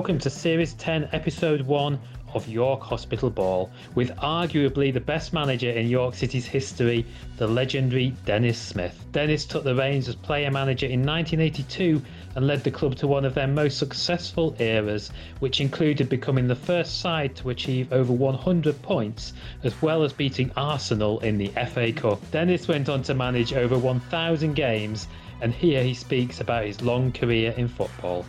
Welcome to Series 10, Episode 1 of York Hospital Ball, with arguably the best manager in York City's history, the legendary Dennis Smith. Dennis took the reins as player manager in 1982 and led the club to one of their most successful eras, which included becoming the first side to achieve over 100 points, as well as beating Arsenal in the FA Cup. Dennis went on to manage over 1,000 games, and here he speaks about his long career in football.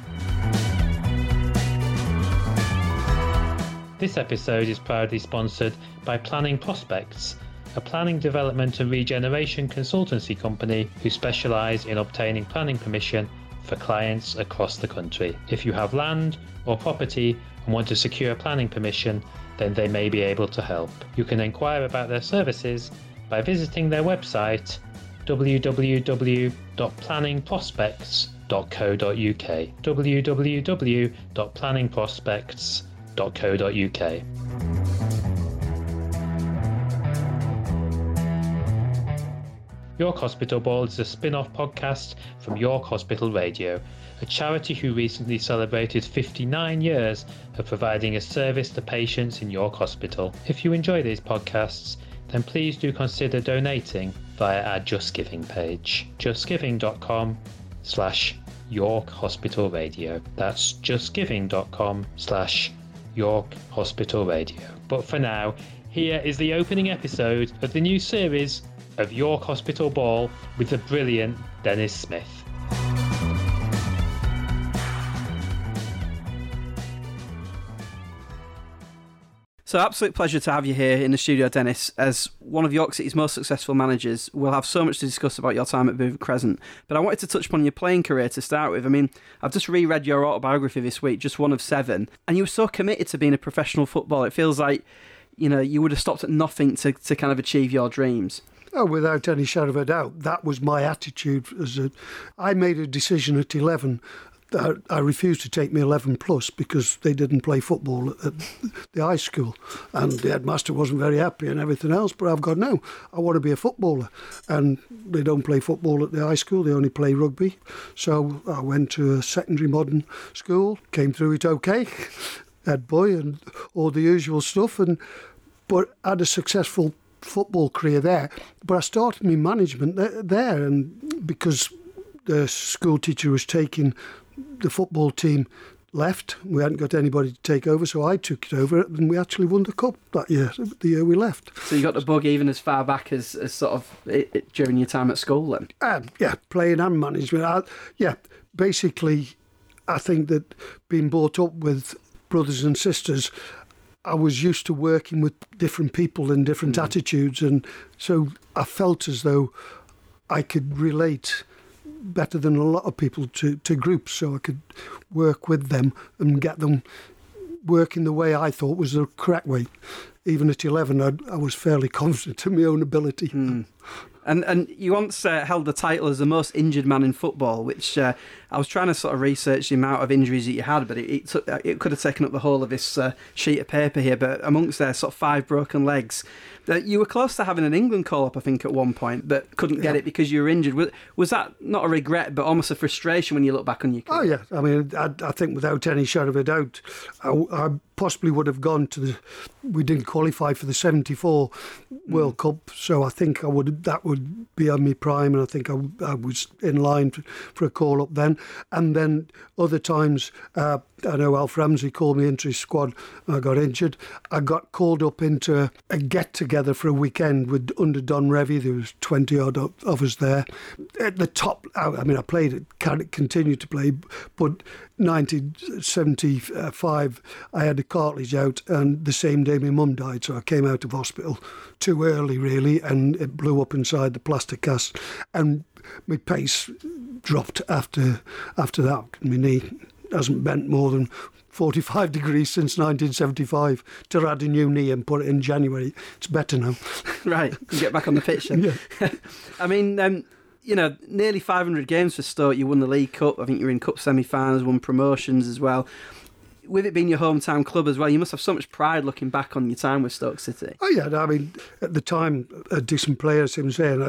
This episode is proudly sponsored by Planning Prospects, a planning development and regeneration consultancy company who specialise in obtaining planning permission for clients across the country. If you have land or property and want to secure planning permission, then they may be able to help. You can inquire about their services by visiting their website www.planningprospects.co.uk www.planningprospects.co.uk York Hospital Ball is a spin off podcast from York Hospital Radio, a charity who recently celebrated 59 years of providing a service to patients in York Hospital. If you enjoy these podcasts, then please do consider donating via our Just Giving page, justgiving.com slash York Hospital Radio. That's justgiving.com slash York Hospital Radio. But for now, here is the opening episode of the new series of York Hospital Ball with the brilliant Dennis Smith. So, absolute pleasure to have you here in the studio, Dennis. As one of York City's most successful managers, we'll have so much to discuss about your time at Bootham Crescent. But I wanted to touch upon your playing career to start with. I mean, I've just reread your autobiography this week, just one of seven, and you were so committed to being a professional footballer. It feels like, you know, you would have stopped at nothing to, to kind of achieve your dreams. Oh, without any shadow of a doubt, that was my attitude. As a, I made a decision at eleven I refused to take me 11 plus because they didn't play football at the high school and the headmaster wasn't very happy and everything else. But I've got no, I want to be a footballer. And they don't play football at the high school, they only play rugby. So I went to a secondary modern school, came through it okay, head boy and all the usual stuff, and but had a successful football career there. But I started my management there, and because the school teacher was taking the football team left. We hadn't got anybody to take over, so I took it over, and we actually won the cup that year, the year we left. So you got the bug even as far back as, as sort of it, it, during your time at school, then? Um, yeah, playing and management. I, yeah, basically, I think that being brought up with brothers and sisters. I was used to working with different people and different mm. attitudes, and so I felt as though I could relate better than a lot of people to, to groups, so I could work with them and get them working the way I thought was the correct way. Even at 11, I, I was fairly confident in my own ability. Mm. And and you once uh, held the title as the most injured man in football, which uh, I was trying to sort of research the amount of injuries that you had, but it it, took, it could have taken up the whole of this uh, sheet of paper here. But amongst their sort of five broken legs, that you were close to having an England call up, I think, at one point, but couldn't get yeah. it because you were injured. Was, was that not a regret, but almost a frustration when you look back on your career? Oh yeah, I mean, I, I think without any shadow of a doubt, I, I possibly would have gone to the. We didn't qualify for the '74 World mm. Cup, so I think I would. That would be on my prime, and I think I, I was in line for, for, a call up then. And then other times, uh, I know Alf Ramsey called me into his squad. I got injured. I got called up into a get together for a weekend with under Don Revie. There was twenty odd of us there. At the top, I mean, I played, continued to play, but 1975, I had a cartilage out, and the same day my mum died, so I came out of hospital too early, really, and it blew up inside the plaster cast, and my pace dropped after after that. My knee hasn't bent more than 45 degrees since 1975 to add a new knee and put it in January. It's better now. right, get back on the pitch then. yeah. I mean, um, you know, nearly 500 games for Stoke. You won the League Cup. I think you were in Cup semi-finals, won promotions as well. With it being your hometown club as well, you must have so much pride looking back on your time with Stoke City. Oh yeah, I mean, at the time, a decent player, as I'm saying, I,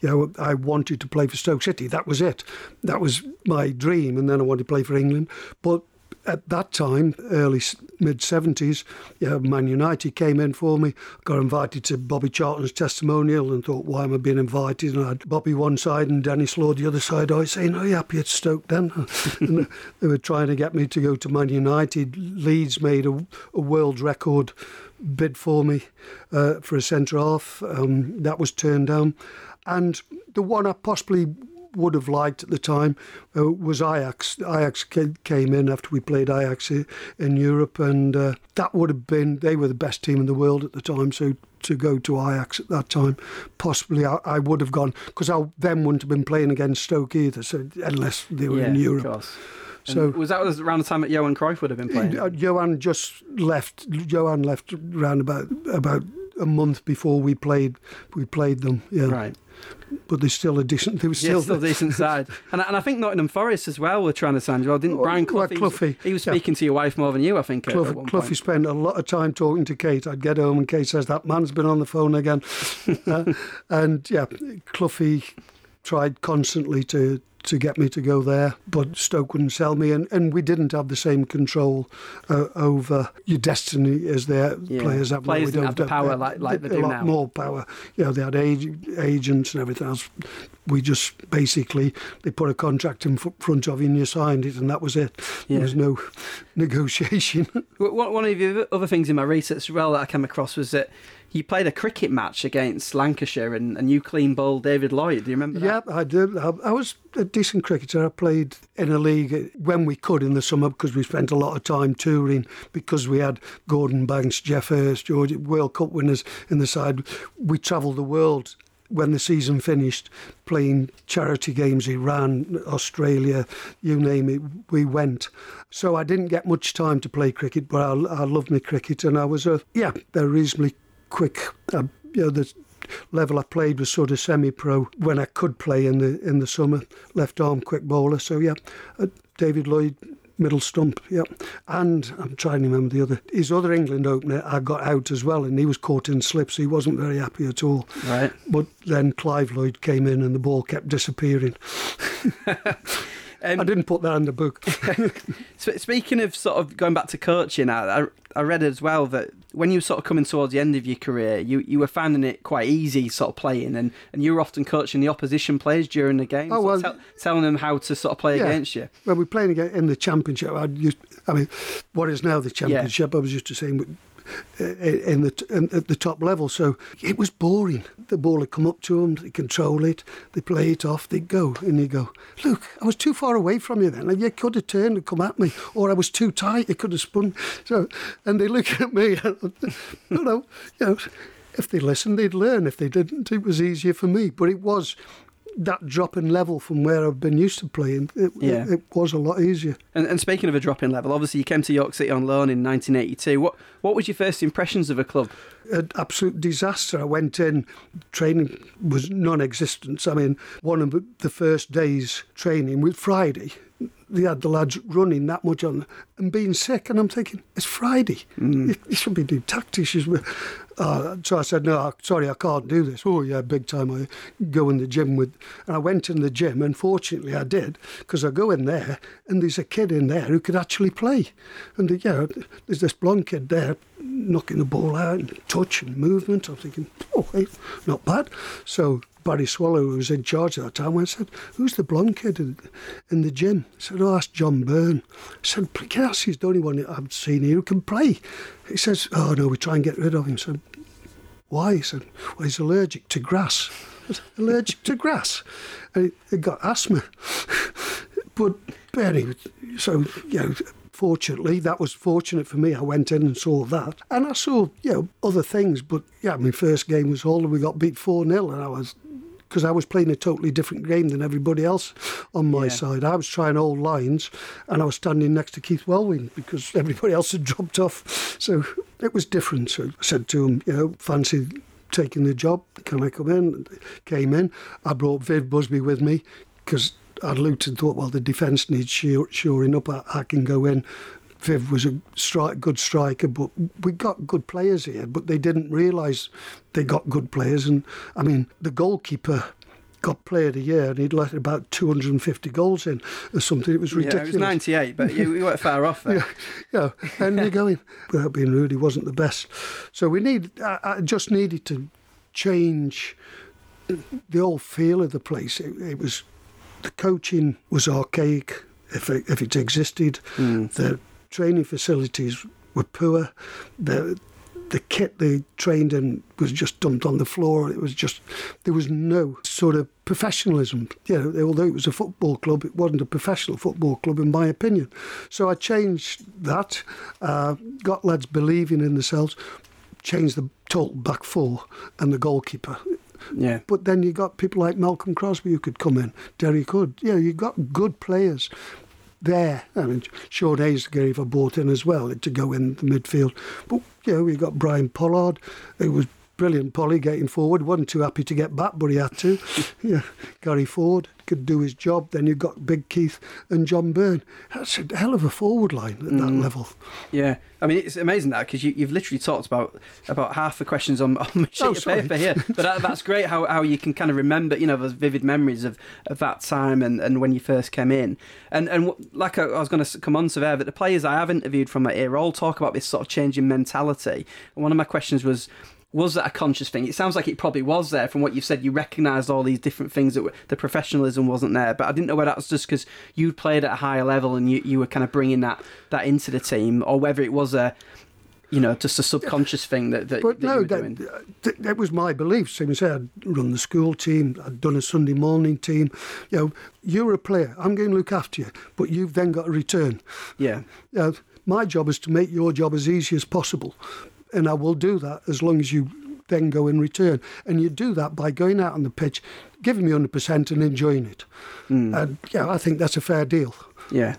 you know, I wanted to play for Stoke City. That was it. That was my dream, and then I wanted to play for England. But at that time, early mid 70s, yeah, Man United came in for me. Got invited to Bobby Charlton's testimonial and thought, why am I being invited? And I had Bobby one side and Denis Law the other side. I was saying, are you happy at Stoke then? and they were trying to get me to go to Man United. Leeds made a, a world record bid for me uh, for a centre half. Um, that was turned down. And the one I possibly would have liked at the time uh, was Ajax. Ajax came in after we played Ajax in Europe, and uh, that would have been, they were the best team in the world at the time. So to go to Ajax at that time, possibly I, I would have gone, because I then wouldn't have been playing against Stoke either, so unless they were yeah, in Europe. So was that around the time that Johan Cruyff would have been playing? Johan just left. Johan left around about about a month before we played we played them. Yeah. Right but they're still a decent. They were still, yeah, still decent side, and, and I think Nottingham Forest as well were trying to sign you. Well, didn't Brian Clough? Well, he was speaking yeah. to your wife more than you, I think. Clough, Cloughie spent a lot of time talking to Kate. I'd get home and Kate says that man's been on the phone again, uh, and yeah, Cloughie tried constantly to to get me to go there, but Stoke wouldn't sell me, and, and we didn't have the same control uh, over your destiny as their yeah. players have. Players didn't have the power like, like they do now. A lot more power. You know, they had ag- agents and everything else. We just basically they put a contract in front of you and you signed it, and that was it. Yeah. There was no negotiation. One of the other things in my research as well that I came across was that you played a cricket match against Lancashire and, you clean bowled David Lloyd. Do you remember that? Yeah, I do. I, was a decent cricketer. I played in a league when we could in the summer because we spent a lot of time touring because we had Gordon Banks, Geoff Hurst, George, World Cup winners in the side. We travelled the world when the season finished, playing charity games, Iran, Australia, you name it, we went. So I didn't get much time to play cricket, but I, I loved my cricket, and I was a yeah, they're reasonably quick. Uh, you know, the level I played was sort of semi-pro when I could play in the in the summer. Left arm quick bowler. So yeah, uh, David Lloyd. Middle stump, yeah, and I'm trying to remember the other. His other England opener, I got out as well, and he was caught in slips. He wasn't very happy at all. Right. But then Clive Lloyd came in, and the ball kept disappearing. Um, I didn't put that in the book. Speaking of sort of going back to coaching, I, I read as well that when you were sort of coming towards the end of your career, you, you were finding it quite easy sort of playing, and, and you were often coaching the opposition players during the game, oh, well, tell, telling them how to sort of play yeah. against you. Well, we were playing in the championship, I, used, I mean, what is now the championship, yeah. I was used to saying in the in, at the top level. So it was boring. The ball would come up to them, they control it, they play it off, they go, and you go, look, I was too far away from you then. You could have turned and come at me, or I was too tight, you could have spun. So, and they look at me, and, you know, you know, if they listened, they'd learn. If they didn't, it was easier for me. But it was that drop in level from where I've been used to playing, it, yeah. it, it was a lot easier. And, and, speaking of a drop in level, obviously you came to York City on loan in 1982. What what was your first impressions of a club? An absolute disaster. I went in, training was non existent. I mean, one of the first days training was Friday they had the lads running that much on and being sick. And I'm thinking, it's Friday. Mm. You, you, should be doing tactics. Uh, so I said, no, sorry, I can't do this. Oh, yeah, big time. I go in the gym with. And I went in the gym, and fortunately I did, because I go in there, and there's a kid in there who could actually play. And, the, yeah, there's this blonde kid there knocking the ball out and touch and movement. I'm thinking, oh, not bad. So Barry Swallow, who was in charge at that time, I said, Who's the blonde kid in, in the gym? I said, Oh, that's John Byrne. I said, Yes, he's the only one I've seen here who can play. He says, Oh, no, we try and get rid of him. I said, Why? He said, Well, he's allergic to grass. Said, allergic to grass? And he, he got asthma. but Barry, so, you know, fortunately, that was fortunate for me. I went in and saw that. And I saw, you know, other things. But yeah, my first game was Hull. And we got beat 4 0, and I was because I was playing a totally different game than everybody else on my yeah. side. I was trying old lines and I was standing next to Keith Walwyn because everybody else had dropped off. So it was different. So I said to him, you know, fancy taking the job? Can I come in? Came in. I brought Viv Busby with me because I'd looked and thought, well, the defence needs shoring up. I, I, can go in. Viv was a strike, good striker, but we got good players here. But they didn't realise they got good players. And I mean, the goalkeeper got player of the year and he'd let about 250 goals in or something. It was ridiculous. Yeah, it was 98, but you, weren't far off there. yeah, yeah. And you're going, without being rude, he wasn't the best. So we need, I, I just needed to change the whole feel of the place. It, it was, the coaching was archaic if it, if it existed. Mm. The training facilities were poor. The the kit they trained in was just dumped on the floor. It was just there was no sort of professionalism. You know, although it was a football club, it wasn't a professional football club, in my opinion. So I changed that, uh, got lads believing in themselves, changed the total back four and the goalkeeper. Yeah. But then you got people like Malcolm Crosby who could come in, Derek Hood. Yeah, you got good players there. I mean, Sean Haslegrave a bought in as well to go in the midfield. But, you know, we got Brian Pollard, who was brilliant, Polly, getting forward. Wasn't too happy to get back, but he had to. yeah, Gary Ford could do his job. Then you've got Big Keith and John Byrne. That's a hell of a forward line at that Mm. level. Yeah, I mean it's amazing that because you, you've literally talked about about half the questions on, on a sheet Oh, of paper here. But that, that's great how, how you can kind of remember you know those vivid memories of, of that time and, and when you first came in. And and like I, I was going to come on to there, but the players I have interviewed from that era all talk about this sort of changing mentality. And one of my questions was. Was that a conscious thing? It sounds like it probably was there from what you've said. You recognised all these different things that were, the professionalism wasn't there, but I didn't know whether that was just because you'd played at a higher level and you, you were kind of bringing that that into the team, or whether it was a, you know, just a subconscious thing that that, But that no, you that, doing. that, that was my belief. Same as I I'd run the school team, I'd done a Sunday morning team. You know, you're a player, I'm going to look after you, but you've then got to return. Yeah, You my job is to make your job as easy as possible. And I will do that as long as you then go in return. And you do that by going out on the pitch, giving me 100% and enjoying it. And yeah, I think that's a fair deal. yeah.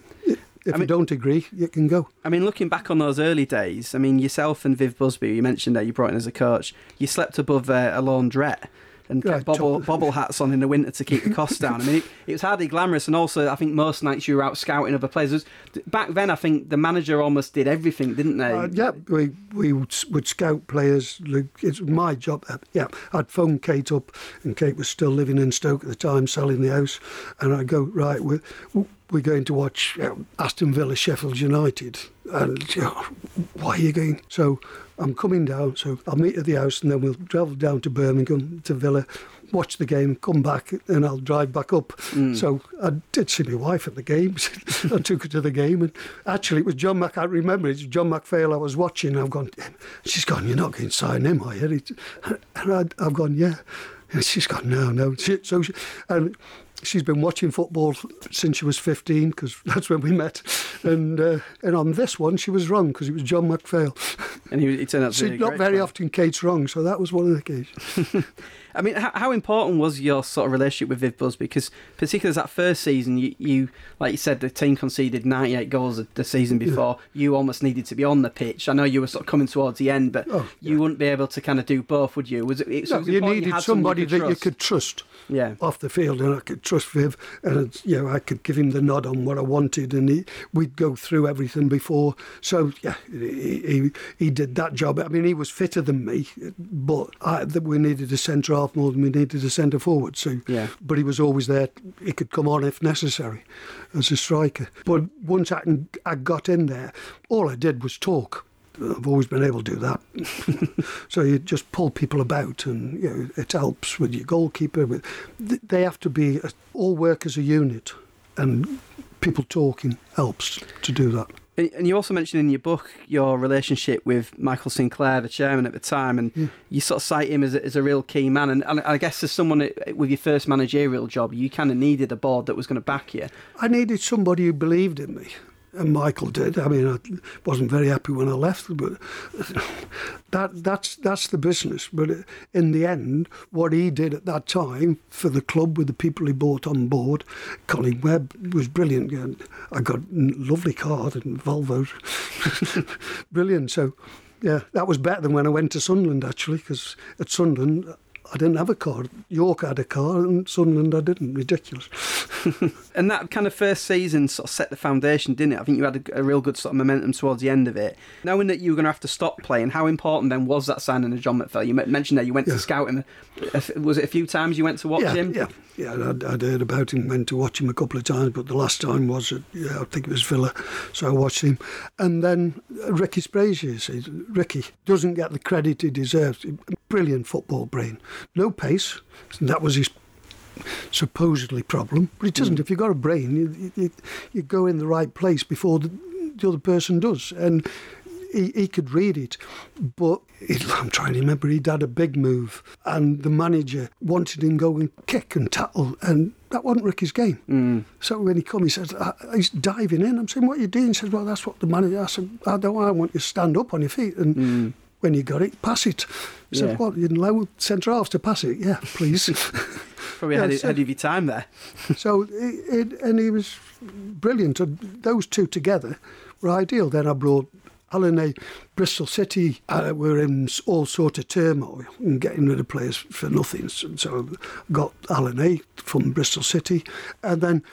If I mean- you don't agree, you can go. I mean, looking back on those early days, I mean, yourself and Viv Busby, you mentioned that you brought in as a coach. You slept above uh, a laundrette and Yeah, bobble, bobble hats on in the winter to keep the costs down. I mean, it, it was hardly glamorous, and also I think most nights you were out scouting other players. Was- back then, I think the manager almost did everything, didn't they? Uh, yeah, we we would, would scout players. It's my job. Yeah, I'd phone Kate up, and Kate was still living in Stoke at the time, selling the house, and I'd go right. We're we're going to watch know, Aston Villa, Sheffield United, and you know, why are you going? So I'm coming down. So I'll meet at the house, and then we'll travel down to Birmingham to Villa. Watch the game, come back, and I'll drive back up. Hmm. So I did see my wife at the games. I took her to the game, and actually, it was John Mac. I remember it's John McPhail I was watching. I've gone. She's gone. You're not going to sign him, are you? And I, I've gone. Yeah. And she's gone. No, no. So she, and she's been watching football since she was 15 because that's when we met. And uh, and on this one, she was wrong because it was John McPhail. and he, he turned out to be not very player. often Kate's wrong, so that was one of the occasions. I mean, how, how important was your sort of relationship with Viv Busby? Because particularly as that first season, you, you like you said, the team conceded 98 goals the season before. You almost needed to be on the pitch. I know you were sort of coming towards the end, but Oh, you wouldn't be able to kind of do both, would you? Was it? it, No, was you needed someone somebody that you could trust. Yeah. off the field, and I could trust Viv, and you know I could give him the nod on what I wanted, and he, we'd go through everything before. So yeah, he, he he did that job. I mean, he was fitter than me, but I, that we needed a centre half more than we needed a centre forward. So Yeah. but he was always there. He could come on if necessary as a striker. But once I, I got in there, all I did was talk. I've always been able to do that. so you just pull people about, and you know it helps with your goalkeeper. With they have to be all work as a unit, and people talking helps to do that. And and you also mentioned in your book your relationship with Michael Sinclair, the chairman at the time, and hmm. you sort of cite him as a, as a real key man. And, and I guess as someone with your first managerial job, you kind of needed a board that was going to back you. I needed somebody who believed in me. And Michael did. I mean, I wasn't very happy when I left, but that that's that's the business. But in the end, what he did at that time for the club with the people he brought on board, Colin Webb was brilliant. I got a lovely card and Volvo, brilliant. So, yeah, that was better than when I went to Sunderland actually, because at Sunderland. I didn't have a car. York had a car, and Sunderland I didn't. Ridiculous. and that kind of first season sort of set the foundation, didn't it? I think you had a, a real good sort of momentum towards the end of it. Knowing that you were going to have to stop playing, how important then was that signing of John McPhail? You mentioned that you went Yeah. to scout him. Was it a few times you went to watch yeah, him? Yeah, yeah. I'd, I'd heard about him, went to watch him a couple of times, but the last time was, at, yeah, I think it was Villa, so I watched him. And then uh, Ricky Sbragia, see, Ricky doesn't get the credit he deserves. Brilliant football brain, no pace. That was his supposedly problem, but it doesn't. Hmm. If you've got a brain, you, you, you go in the right place before the, the other person does, and he, he could read it. But it, I'm trying to remember, he'd had a big move, and the manager wanted him go and kick and tackle, and that wasn't Ricky's game. Hmm. So when he come, he says, "I- he's diving in. I'm saying, what are you doing? He says, well, that's what the manager. I said, I don't I want you to stand up on your feet and. Hmm. When you got it, pass it. He Yeah. said, "What? You'd allow centre halves to pass it? Yeah, please." Probably Yeah, ahead, so- of your time there. So, it, it, and he was brilliant. And those two together were ideal. Then I brought Alan Hay Bristol City uh, were in all sort of turmoil and getting rid of players for nothing. So, so I got Alan Hay from Bristol City, and then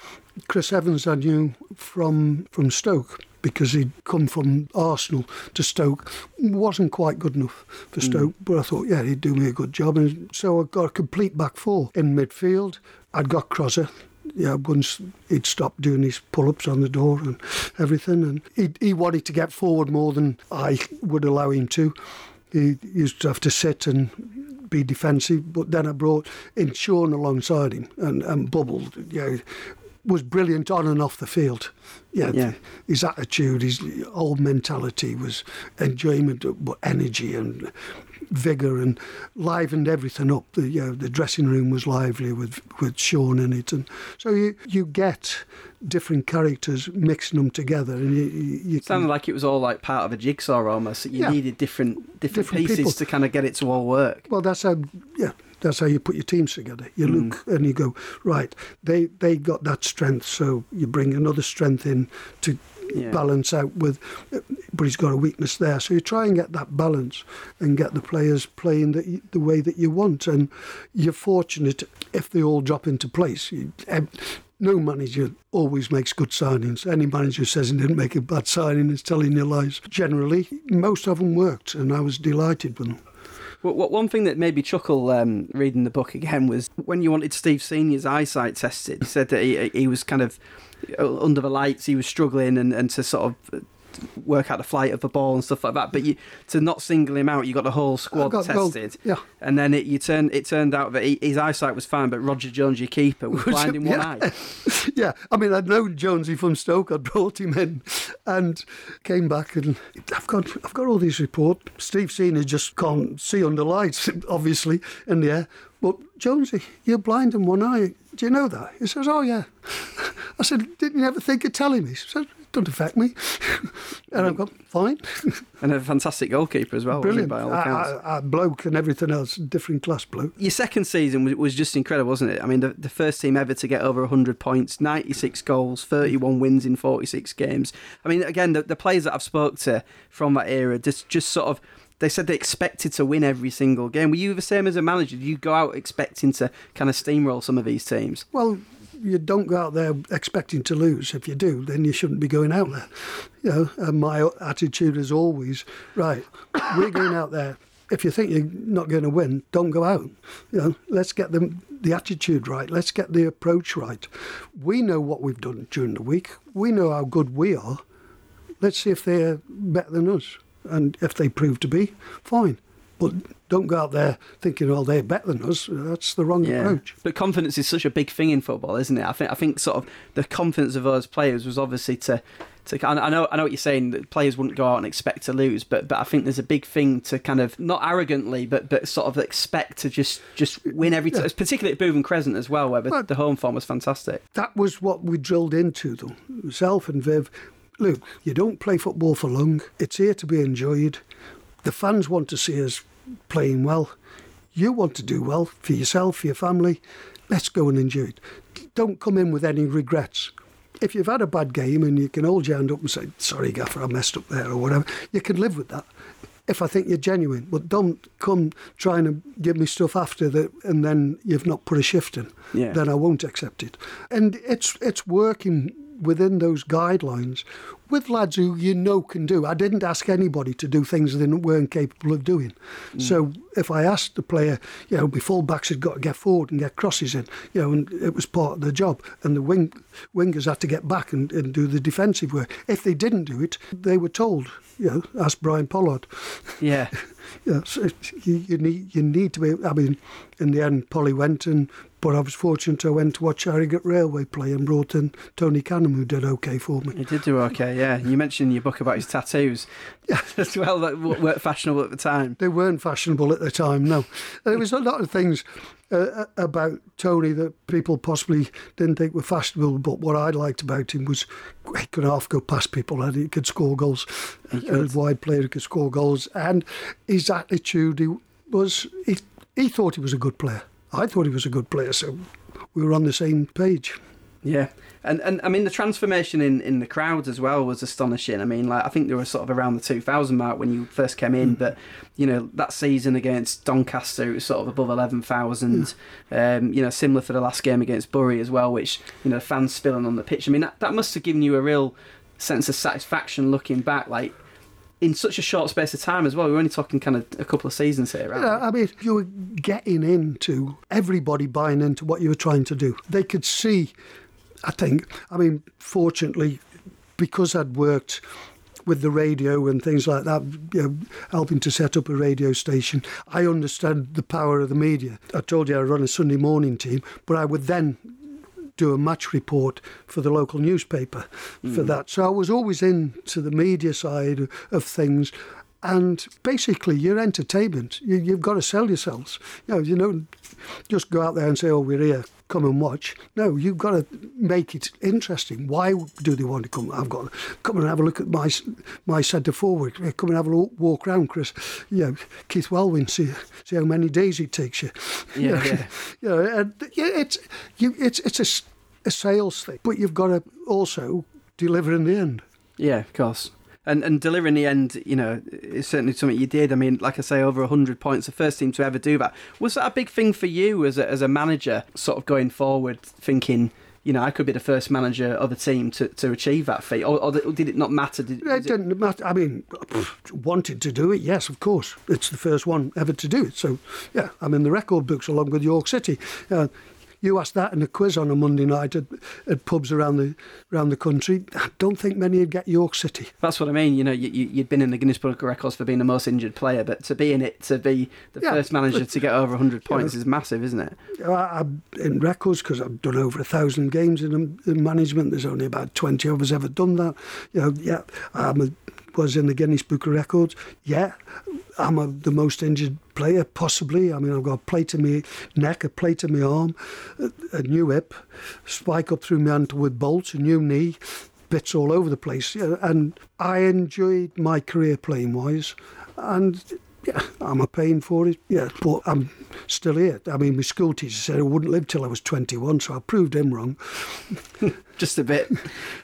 Chris Evans I knew from from Stoke. Because he'd come from Arsenal to Stoke, wasn't quite good enough for hmm. Stoke. But I thought, yeah, he'd do me a good job, and so I got a complete back four in midfield. I'd got Crosser, yeah, once he'd stopped doing his pull-ups on the door and everything, and he he wanted to get forward more than I would allow him to. He used to have to sit and be defensive, but then I brought in Sean alongside him and and Bubble, yeah, was brilliant on and off the field. Yeah, Yeah. his attitude, his whole mentality was enjoyment, energy and vigour and livened everything up. The you know, the dressing room was lively with with Sean in it, and so you you get different characters mixing them together, and you you, can, Sounded like it was all like part of a jigsaw almost. You Yeah. needed different different, Different pieces people. to kind of get it to all work. Well, that's how, yeah, that's how you put your teams together. You Mm. look and you go, right, they they got that strength, so you bring another strength in to Yeah. balance out with, but he's got a weakness there. So you try and get that balance and get the players playing the, the way that you want. And you're fortunate if they all drop into place. You, no manager always makes good signings. Any manager says he didn't make a bad signing is telling you lies. Generally, most of them worked, and I was delighted with them. One thing that made me chuckle um, reading the book again was when you wanted Steve Senior's eyesight tested. He said that he, he was kind of uh, under the lights, he was struggling, and, and to sort of work out the flight of the ball and stuff like that. But you, to not single him out, you got the whole squad tested. yeah. And then it you turned it turned out that he, his eyesight was fine, but Roger Jones, your keeper, was blind in one Yeah. eye. yeah, I mean, I'd known Jonesy from Stoke. I'd brought him in, and came back, and I've got, I've got all these reports. Steve Senior just can't see under lights, obviously, in the air. But Jonesy, you're blind in one eye. Do you know that? He says, "Oh yeah." I said, "Didn't you ever think of telling me?" He said, "It doesn't affect me." and I've got fine, And a fantastic goalkeeper as well, brilliant. by all I, accounts. I, I bloke and everything else, different class bloke. Your second season was, was just incredible, wasn't it? I mean, the, the first team ever to get over 100 points, 96 goals, 31 wins in 46 games. I mean, again, the, the players that I've spoke to from that era just just sort of they said they expected to win every single game. Were you the same as a manager? Did you go out expecting to kind of steamroll some of these teams? Well, you don't go out there expecting to lose. If you do, then you shouldn't be going out there. You know, and my attitude is always right. We're going out there. If you think you're not going to win, don't go out. You know, let's get the attitude right. Let's get the approach right. We know what we've done during the week. We know how good we are. Let's see if they're better than us, and if they prove to be, fine. But don't go out there thinking, "Oh, they're better than us." That's the wrong approach. But confidence is such a big thing in football, isn't it? I think I think sort of the confidence of those players was obviously to to I know I know what you're saying that players wouldn't go out and expect to lose, but but I think there's a big thing to kind of not arrogantly, but but sort of expect to just just win every time, particularly at Bootham Crescent as well, where the, Well- the home form was fantastic. that was what we drilled into them. Myself and Viv, look, you don't play football for long. It's here to be enjoyed. The fans want to see us playing well. You want to do well for yourself, for your family. Let's go and enjoy it. Don't come in with any regrets. If you've had a bad game and you can hold your hand up and say, sorry, Gaffer, I messed up there or whatever, you can live with that. if I think you're genuine. But don't come trying to give me stuff after that and then you've not put a shift in. Yeah. Then I won't accept it. And it's it's working within those guidelines with lads who you know can do. I didn't ask anybody to do things they weren't capable of doing. Mm. So if I asked the player, you know, my fullbacks had got to get forward and get crosses in, you know, and it was part of the job. And the wing wingers had to get back and, and do the defensive work. If they didn't do it, they were told, you know, ask Brian Pollard. Yeah. Yeah, so you, need you need to be. I mean, in the end, Polly went, and but I was fortunate. I went to watch Harrogate Railway play and brought in Tony Canham, who did okay for me. He did do okay, yeah. You mentioned in your book about his tattoos as well, that weren't fashionable at the time. They weren't fashionable at the time. No, there was a lot of things uh, about Tony that people possibly didn't think were fashionable. But what I liked about him was he could half go past people and he could score goals. He A wide player who could score goals, and his attitude he was he, he thought he was a good player. I thought he was a good player, so we were on the same page. Yeah, and and I mean the transformation in, in the crowds as well was astonishing. I mean, like I think they were sort of around the two thousand mark when you first came in, but you know that season against Doncaster it was sort of above eleven thousand. Um, you know, similar for the last game against Bury as well, which you know fans spilling on the pitch. I mean that that must have given you a real sense of satisfaction looking back, like. In such a short space of time as well, we're only talking kind of a couple of seasons here, right? Yeah, I mean, you were getting into everybody buying into what you were trying to do. They could see, I think, I mean, fortunately, because I'd worked with the radio and things like that, you know, helping to set up a radio station, I understand the power of the media. I told you I run a Sunday morning team, but I would then do a match report for the local newspaper for hmm. that. So I was always into the media side of things. And basically, your entertainment, you, you've got to sell yourselves. You know, you don't just go out there and say, "Oh, we're here, come and watch." No, you've got to make it interesting. Why do they want to come? I've got to come and have a look at my my centre forward. Come and have a lo- walk round, Chris. You know, Keith Walwyn. See see how many days it takes you. Yeah, You know, yeah. you know, and it's you, it's it's a, a sales thing, but you've got to also deliver in the end. Yeah, of course. And and delivering the end, you know, is certainly something you did. I mean, like I say, over hundred points, the first team to ever do that. Was that a big thing for you as a, as a manager, sort of going forward, thinking, you know, I could be the first manager of a team to, to achieve that feat, or, or did it not matter? Did, It didn't matter. I mean, wanted to do it, yes, of course. It's the first one ever to do it. So, yeah, I'm in the record books along with York City. Uh, you asked that in a quiz on a Monday night at, at pubs around the around the country. I don't think many would get York City. That's what I mean. You know, you, you'd been in the Guinness Book of Records for being the most injured player, but to be in it, to be the Yeah, first manager but- to get over 100 points is massive, isn't it? I, I'm in records because I've done over a thousand games in, in management. There's only about 20 of us ever done that. You know, yeah, I'm a, was in the Guinness Book of Records. Yeah, I'm a, the most injured player, possibly. I mean, I've got a plate in my neck, a plate in my arm, a, a new hip, spike up through my ankle with bolts, a new knee, bits all over the place. And I enjoyed my career playing wise. And yeah, I'm a paying for it. Yeah, but I'm still here. I mean, my school teacher said I wouldn't live till I was 21, so I proved him wrong. just a bit.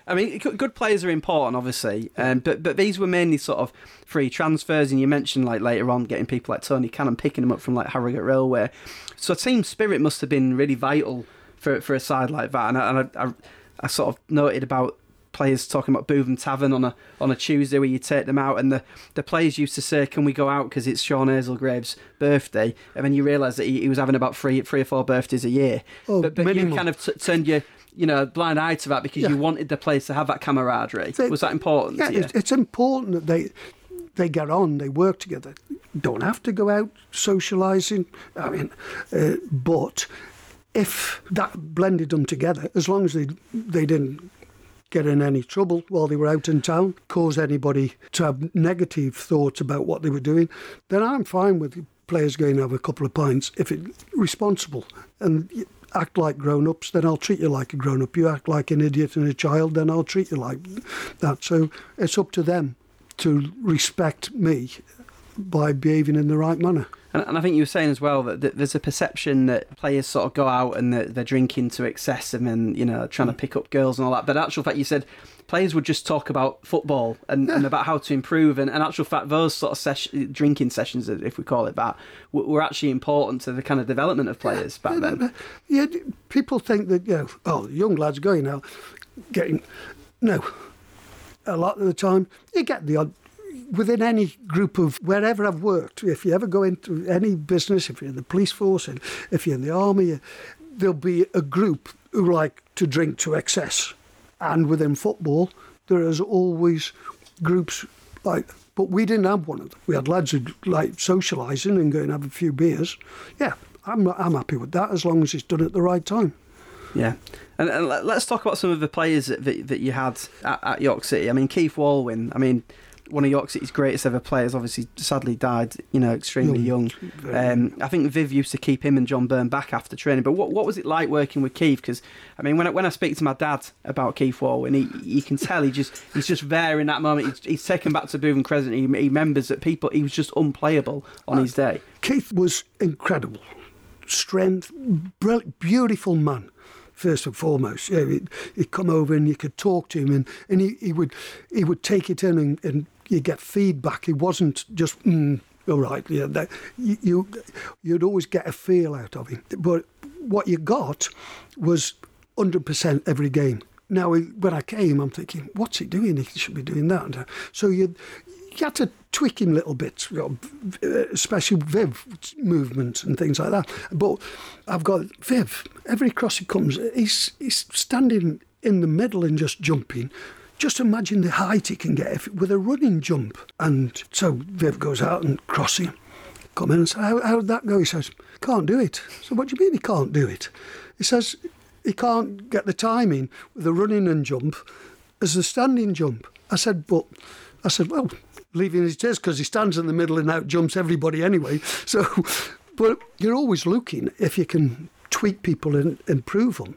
I mean, good players are important, obviously, um, but but these were mainly sort of free transfers, and you mentioned like later on getting people like Tony Canham picking them up from like Harrogate Railway. So team spirit must have been really vital for for a side like that. And I, and I, I, I sort of noted about players talking about Bootham Tavern on a on a Tuesday where you take them out, and the, the players used to say, "Can we go out because it's Sean Haslegrave's birthday?" And then you realise that he, he was having about three three or four birthdays a year. Oh, but but you kind of t- turned your you know blind eye to that because Yeah. you wanted the players to have that camaraderie. Was that important? Yeah, it's, it's important that they they get on, they work together. Don't have to go out socialising. I mean, uh, but if that blended them together, as long as they they didn't get in any trouble while they were out in town, cause anybody to have negative thoughts about what they were doing, then I'm fine with players going to have a couple of pints. If it's responsible and act like grown-ups then I'll treat you like a grown-up. You act like an idiot and a child then I'll treat you like that. So it's up to them to respect me by behaving in the right manner And, and I think you were saying as well that, that there's a perception that players sort of go out and they're, they're drinking to excess and then, you know, trying to mm. pick up girls and all that. But actual fact, you said players would just talk about football and, and about how to improve. And in actual fact, those sort of drinking sessions, if we call it that, were, were actually important to the kind of development of players back then. Yeah, people think that, you know, oh, young lads going out, getting. No. A lot of the time, you get the odd within any group of wherever I've worked, if you ever go into any business, if you're in the police force, and if you're in the army, there'll be a group who like to drink to excess. And within football, there is always groups like, but we didn't have one of them. We had lads who like socialising and going and have a few beers. Yeah, I'm I'm happy with that as long as it's done at the right time. Yeah. And, and let's talk about some of the players that, that, that you had at, at York City. I mean, Keith Walwyn, I mean, one of York City's greatest ever players, obviously sadly died, you know, extremely young. Um, I think Viv used to keep him and John Byrne back after training. But what, what was it like working with Keith? Because I mean, when I, when I speak to my dad about Keith Walwyn, he you can tell he just he's just there in that moment. He's, he's taken back to Bootham Crescent. He, he remembers that people he was just unplayable on his day. Keith was incredible, strength, beautiful man first and foremost. Yeah, he'd, he'd, come over and you could talk to him, and, and he, he would he would take it in and, and you get feedback. It wasn't just mm, all right. Yeah, that, you you'd always get a feel out of him. But what you got was hundred percent every game. Now, when I came, I'm thinking, what's he doing? He should be doing that. So you you had to tweak him little bit, you know, especially Viv movements and things like that. But I've got Viv. Every cross he comes, he's he's standing in the middle and just jumping just imagine the height he can get if, with a running jump. And so Viv goes out and crosses him. Come in and say, How, how'd that go? He says, Can't do it. So, what do you mean he can't do it? He says, He can't get the timing with the running and jump as the standing jump. I said, But, I said, Well, leaving his chest because he stands in the middle and out jumps everybody anyway. So, but you're always looking if you can tweak people and improve them.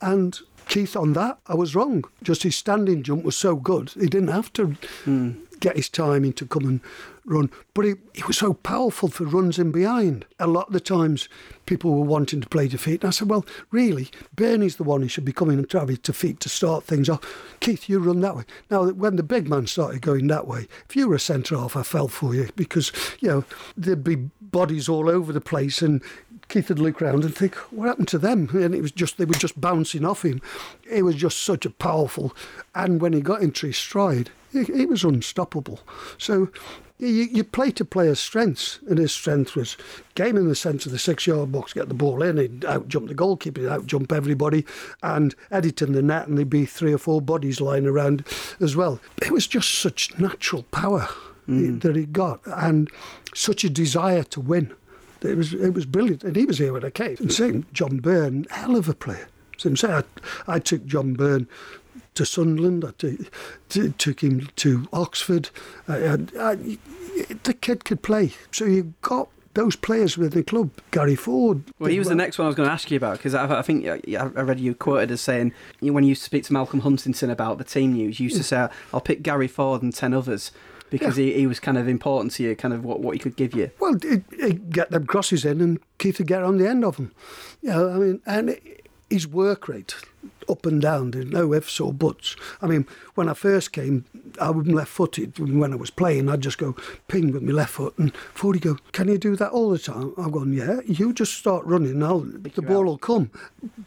And Keith on that, I was wrong. Just his standing jump was so good, he didn't have to mm. get his timing to come and run. But he, he was so powerful for runs in behind. A lot of the times people were wanting to play defeat. And I said, well, really, Bernie's the one who should be coming and trying to feet to start things off. Keith, you run that way. Now, when the big man started going that way, if you were a centre half, I fell for you because, you know, there'd be bodies all over the place and Keith would look around and think, what happened to them? And it was just, they were just bouncing off him. He was just such a powerful, and when he got into his stride, he, he was unstoppable. So you, you play to players' strengths, and his strength was game in the centre of the six-yard box, get the ball in, he'd out-jump the goalkeeper, he'd out-jump everybody, and editing the net, and there'd be three or four bodies lying around as well. It was just such natural power mm. that he got, and such a desire to win. It was it was brilliant, and he was here when I came. And same mm-hmm. John Byrne, hell of a player. So say I, I took John Byrne to Sunderland. I took, took him to Oxford. I, I, the kid could play. So you got those players with the club. Gary Ford. Well, he was well. the next one I was going to ask you about because I, I, think I read you quoted as saying when you used to speak to Malcolm Huntington about the team news, you used to say, "I'll pick Gary Ford and ten others." Because yeah. he, he was kind of important to you, kind of what, what he could give you. Well, he'd, get them crosses in and Keith would get on the end of them. Yeah, I mean, and his work rate up and down, there's no ifs or buts. I mean, when I first came, I was left footed. When I was playing, I'd just go ping with my left foot, and Fordy go, Can you do that all the time? I've gone, Yeah, you just start running, I'll, the ball out. will come.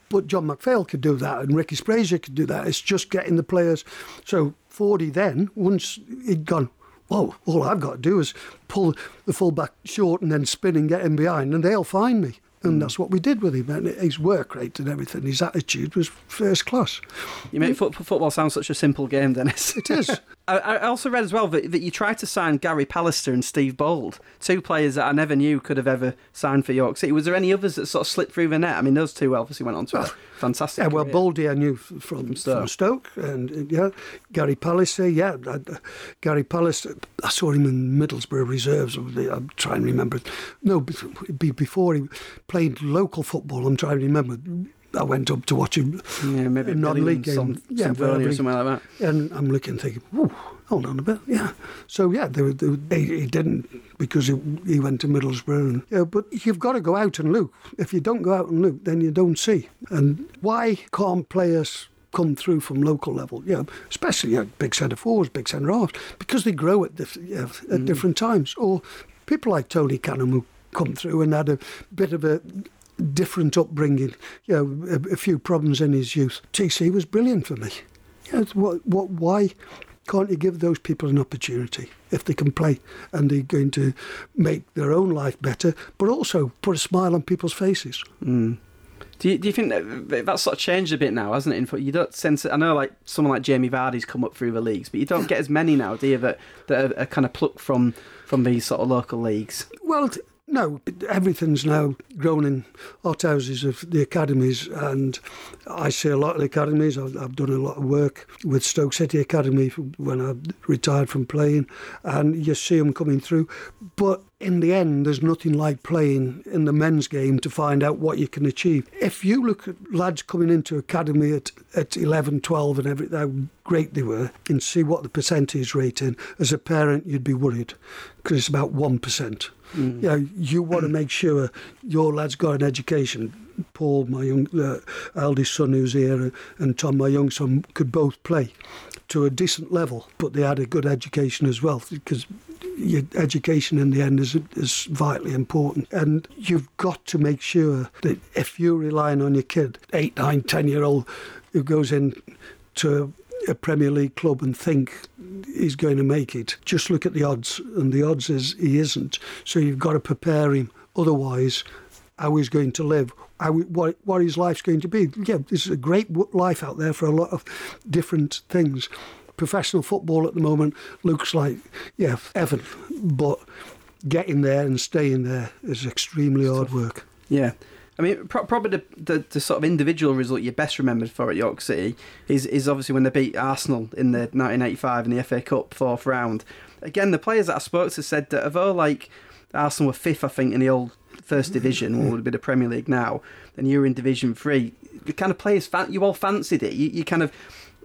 But John McPhail could do that, and Ricky Sbragia could do that. It's just getting the players. So Fordy then, once he'd gone, well, all I've got to do is pull the fullback short and then spin and get him behind, and they'll find me. And mm. that's what we did with him. And his work rate and everything, his attitude was first class. You make football sound such a simple game, Dennis. It is. I, I, also read as well that, that you tried to sign Gary Pallister and Steve Bould, two players that I never knew could have ever signed for York City. Was there any others that sort of slipped through the net? I mean, those two obviously went on to well, a fantastic. Yeah, well, Bouldy I knew from, from, Stoke. from Stoke, and yeah, Gary Pallister, yeah, I, Gary Pallister. I saw him in Middlesbrough reserves. I'm trying to remember. No, before he played local football. I'm trying to remember I went up to watch him yeah, maybe in non-league game, some, yeah, or something like that. And I'm looking, thinking, hold on a bit, yeah. So yeah, they, were, they, he, didn't because he, he went to Middlesbrough. And, yeah, but you've got to go out and look. If you don't go out and look, then you don't see. And why can't players come through from local level? You know, especially you know, big centre forwards, big centre halves, because they grow at, diff- you know, at mm. different times. Or people like Tony Canham who come through and had a bit of a different upbringing, you know, a, a few problems in his youth. TC was brilliant for me. Yeah, it's what, what, why can't you give those people an opportunity if they can play and they're going to make their own life better, but also put a smile on people's faces? Mm. Do you, do you think that that's sort of changed a bit now, hasn't it? In you don't sense it. I know, like someone like Jamie Vardy's come up through the leagues, but you don't get as many now, do you? That that are, are kind of plucked from from these sort of local leagues. Well, no, everything's now grown in hothouses of the academies, and I see a lot of the academies. I've, I've done a lot of work with Stoke City Academy when I retired from playing, and you see them coming through. But in the end, there's nothing like playing in the men's game to find out what you can achieve. If you look at lads coming into academy at, at 11, 12, and every, how great they were, and see what the percentage rate in, as a parent, you'd be worried because it's about 1%. You know, you want to make sure your lad's got an education. Paul, my young uh, eldest son who's here, and Tom, my young son, could both play to a decent level, but they had a good education as well because your education in the end is, is vitally important. And you've got to make sure that if you're relying on your kid, eight, nine, ten year old, who goes in to a Premier League club and think he's going to make it, just look at the odds, and the odds is he isn't. So you've got to prepare him. Otherwise, how he's going to live, how, what, what his life's going to be. Yeah, there's a great life out there for a lot of different things. Professional football at the moment looks like, yeah, heaven, but getting there and staying there is extremely hard work. Yeah. I mean, pro- probably the, the, the sort of individual result you're best remembered for at York City is, is obviously when they beat Arsenal in the 1985 in the FA Cup fourth round. Again, the players that I spoke to said that although like Arsenal were fifth, I think, in the old First Division, what would be the Premier League now, and you were in Division Three, the kind of players fan- you all fancied it. You, you kind of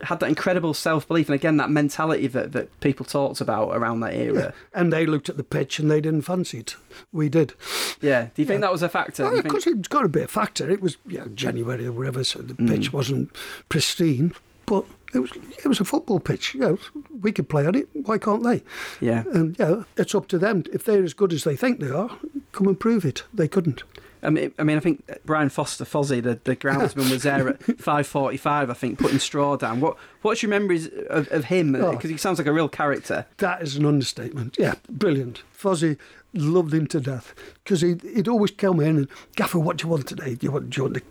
had that incredible self belief, and again that mentality that, that people talked about around that era. And they looked at the pitch and they didn't fancy it. We did. Yeah. Do you think that was a factor? Well, of think- course, it's got to be a factor. It was you know, January or whatever, so the Mm. pitch wasn't pristine, but it was it was a football pitch. You know, we could play on it. Why can't they? Yeah. And yeah, it's up to them. If they're as good as they think they are, come and prove it. They couldn't. I mean, I mean, I think Brian Foster, Fozzie, the, the groundsman, was there at five forty-five. I think putting straw down. What What's your memories of, of him? Oh. Because he sounds like a real character. That is an understatement. Yeah, brilliant. Fozzie loved him to death because he'd, he'd always come in and, Gaffer, what do you want today? Do you want, do you want to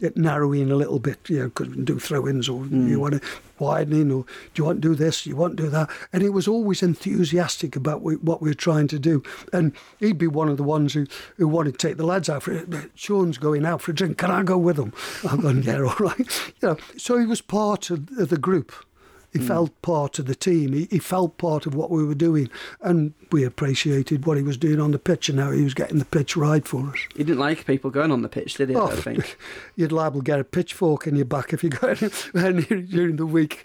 it narrow in a little bit, you know, because we can do throw ins or hmm. you want to widen in or do you want to do this? Do you want to do that? And he was always enthusiastic about wh- what we were trying to do. And he'd be one of the ones who, who wanted to take the lads out for it. Sean's going out for a drink. Can I go with him? I'm going, yeah, all right. You know, so he was part of, of the group. He hmm. felt part of the team. He, he felt part of what we were doing, and we appreciated what he was doing on the pitch and how he was getting the pitch right for us. He didn't like people going on the pitch, did he? I Oh, don't think. You'd liable get a pitchfork in your back if you got any during the week.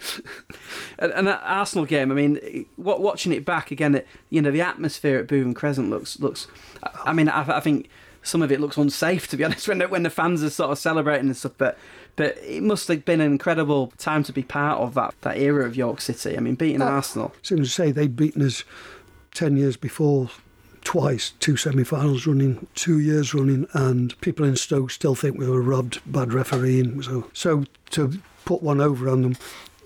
And, and that Arsenal game, I mean, what, watching it back again, you know, the atmosphere at Bootham Crescent looks looks. I, I mean, I, I think some of it looks unsafe to be honest when the, when the fans are sort of celebrating and stuff. But but it must have been an incredible time to be part of that that era of York City. I mean, beating Oh. Arsenal. Seems to say they'd beaten us 10 years before, twice, two semi finals running, two years running, and people in Stoke still think we were robbed, bad refereeing. So, so to put one over on them,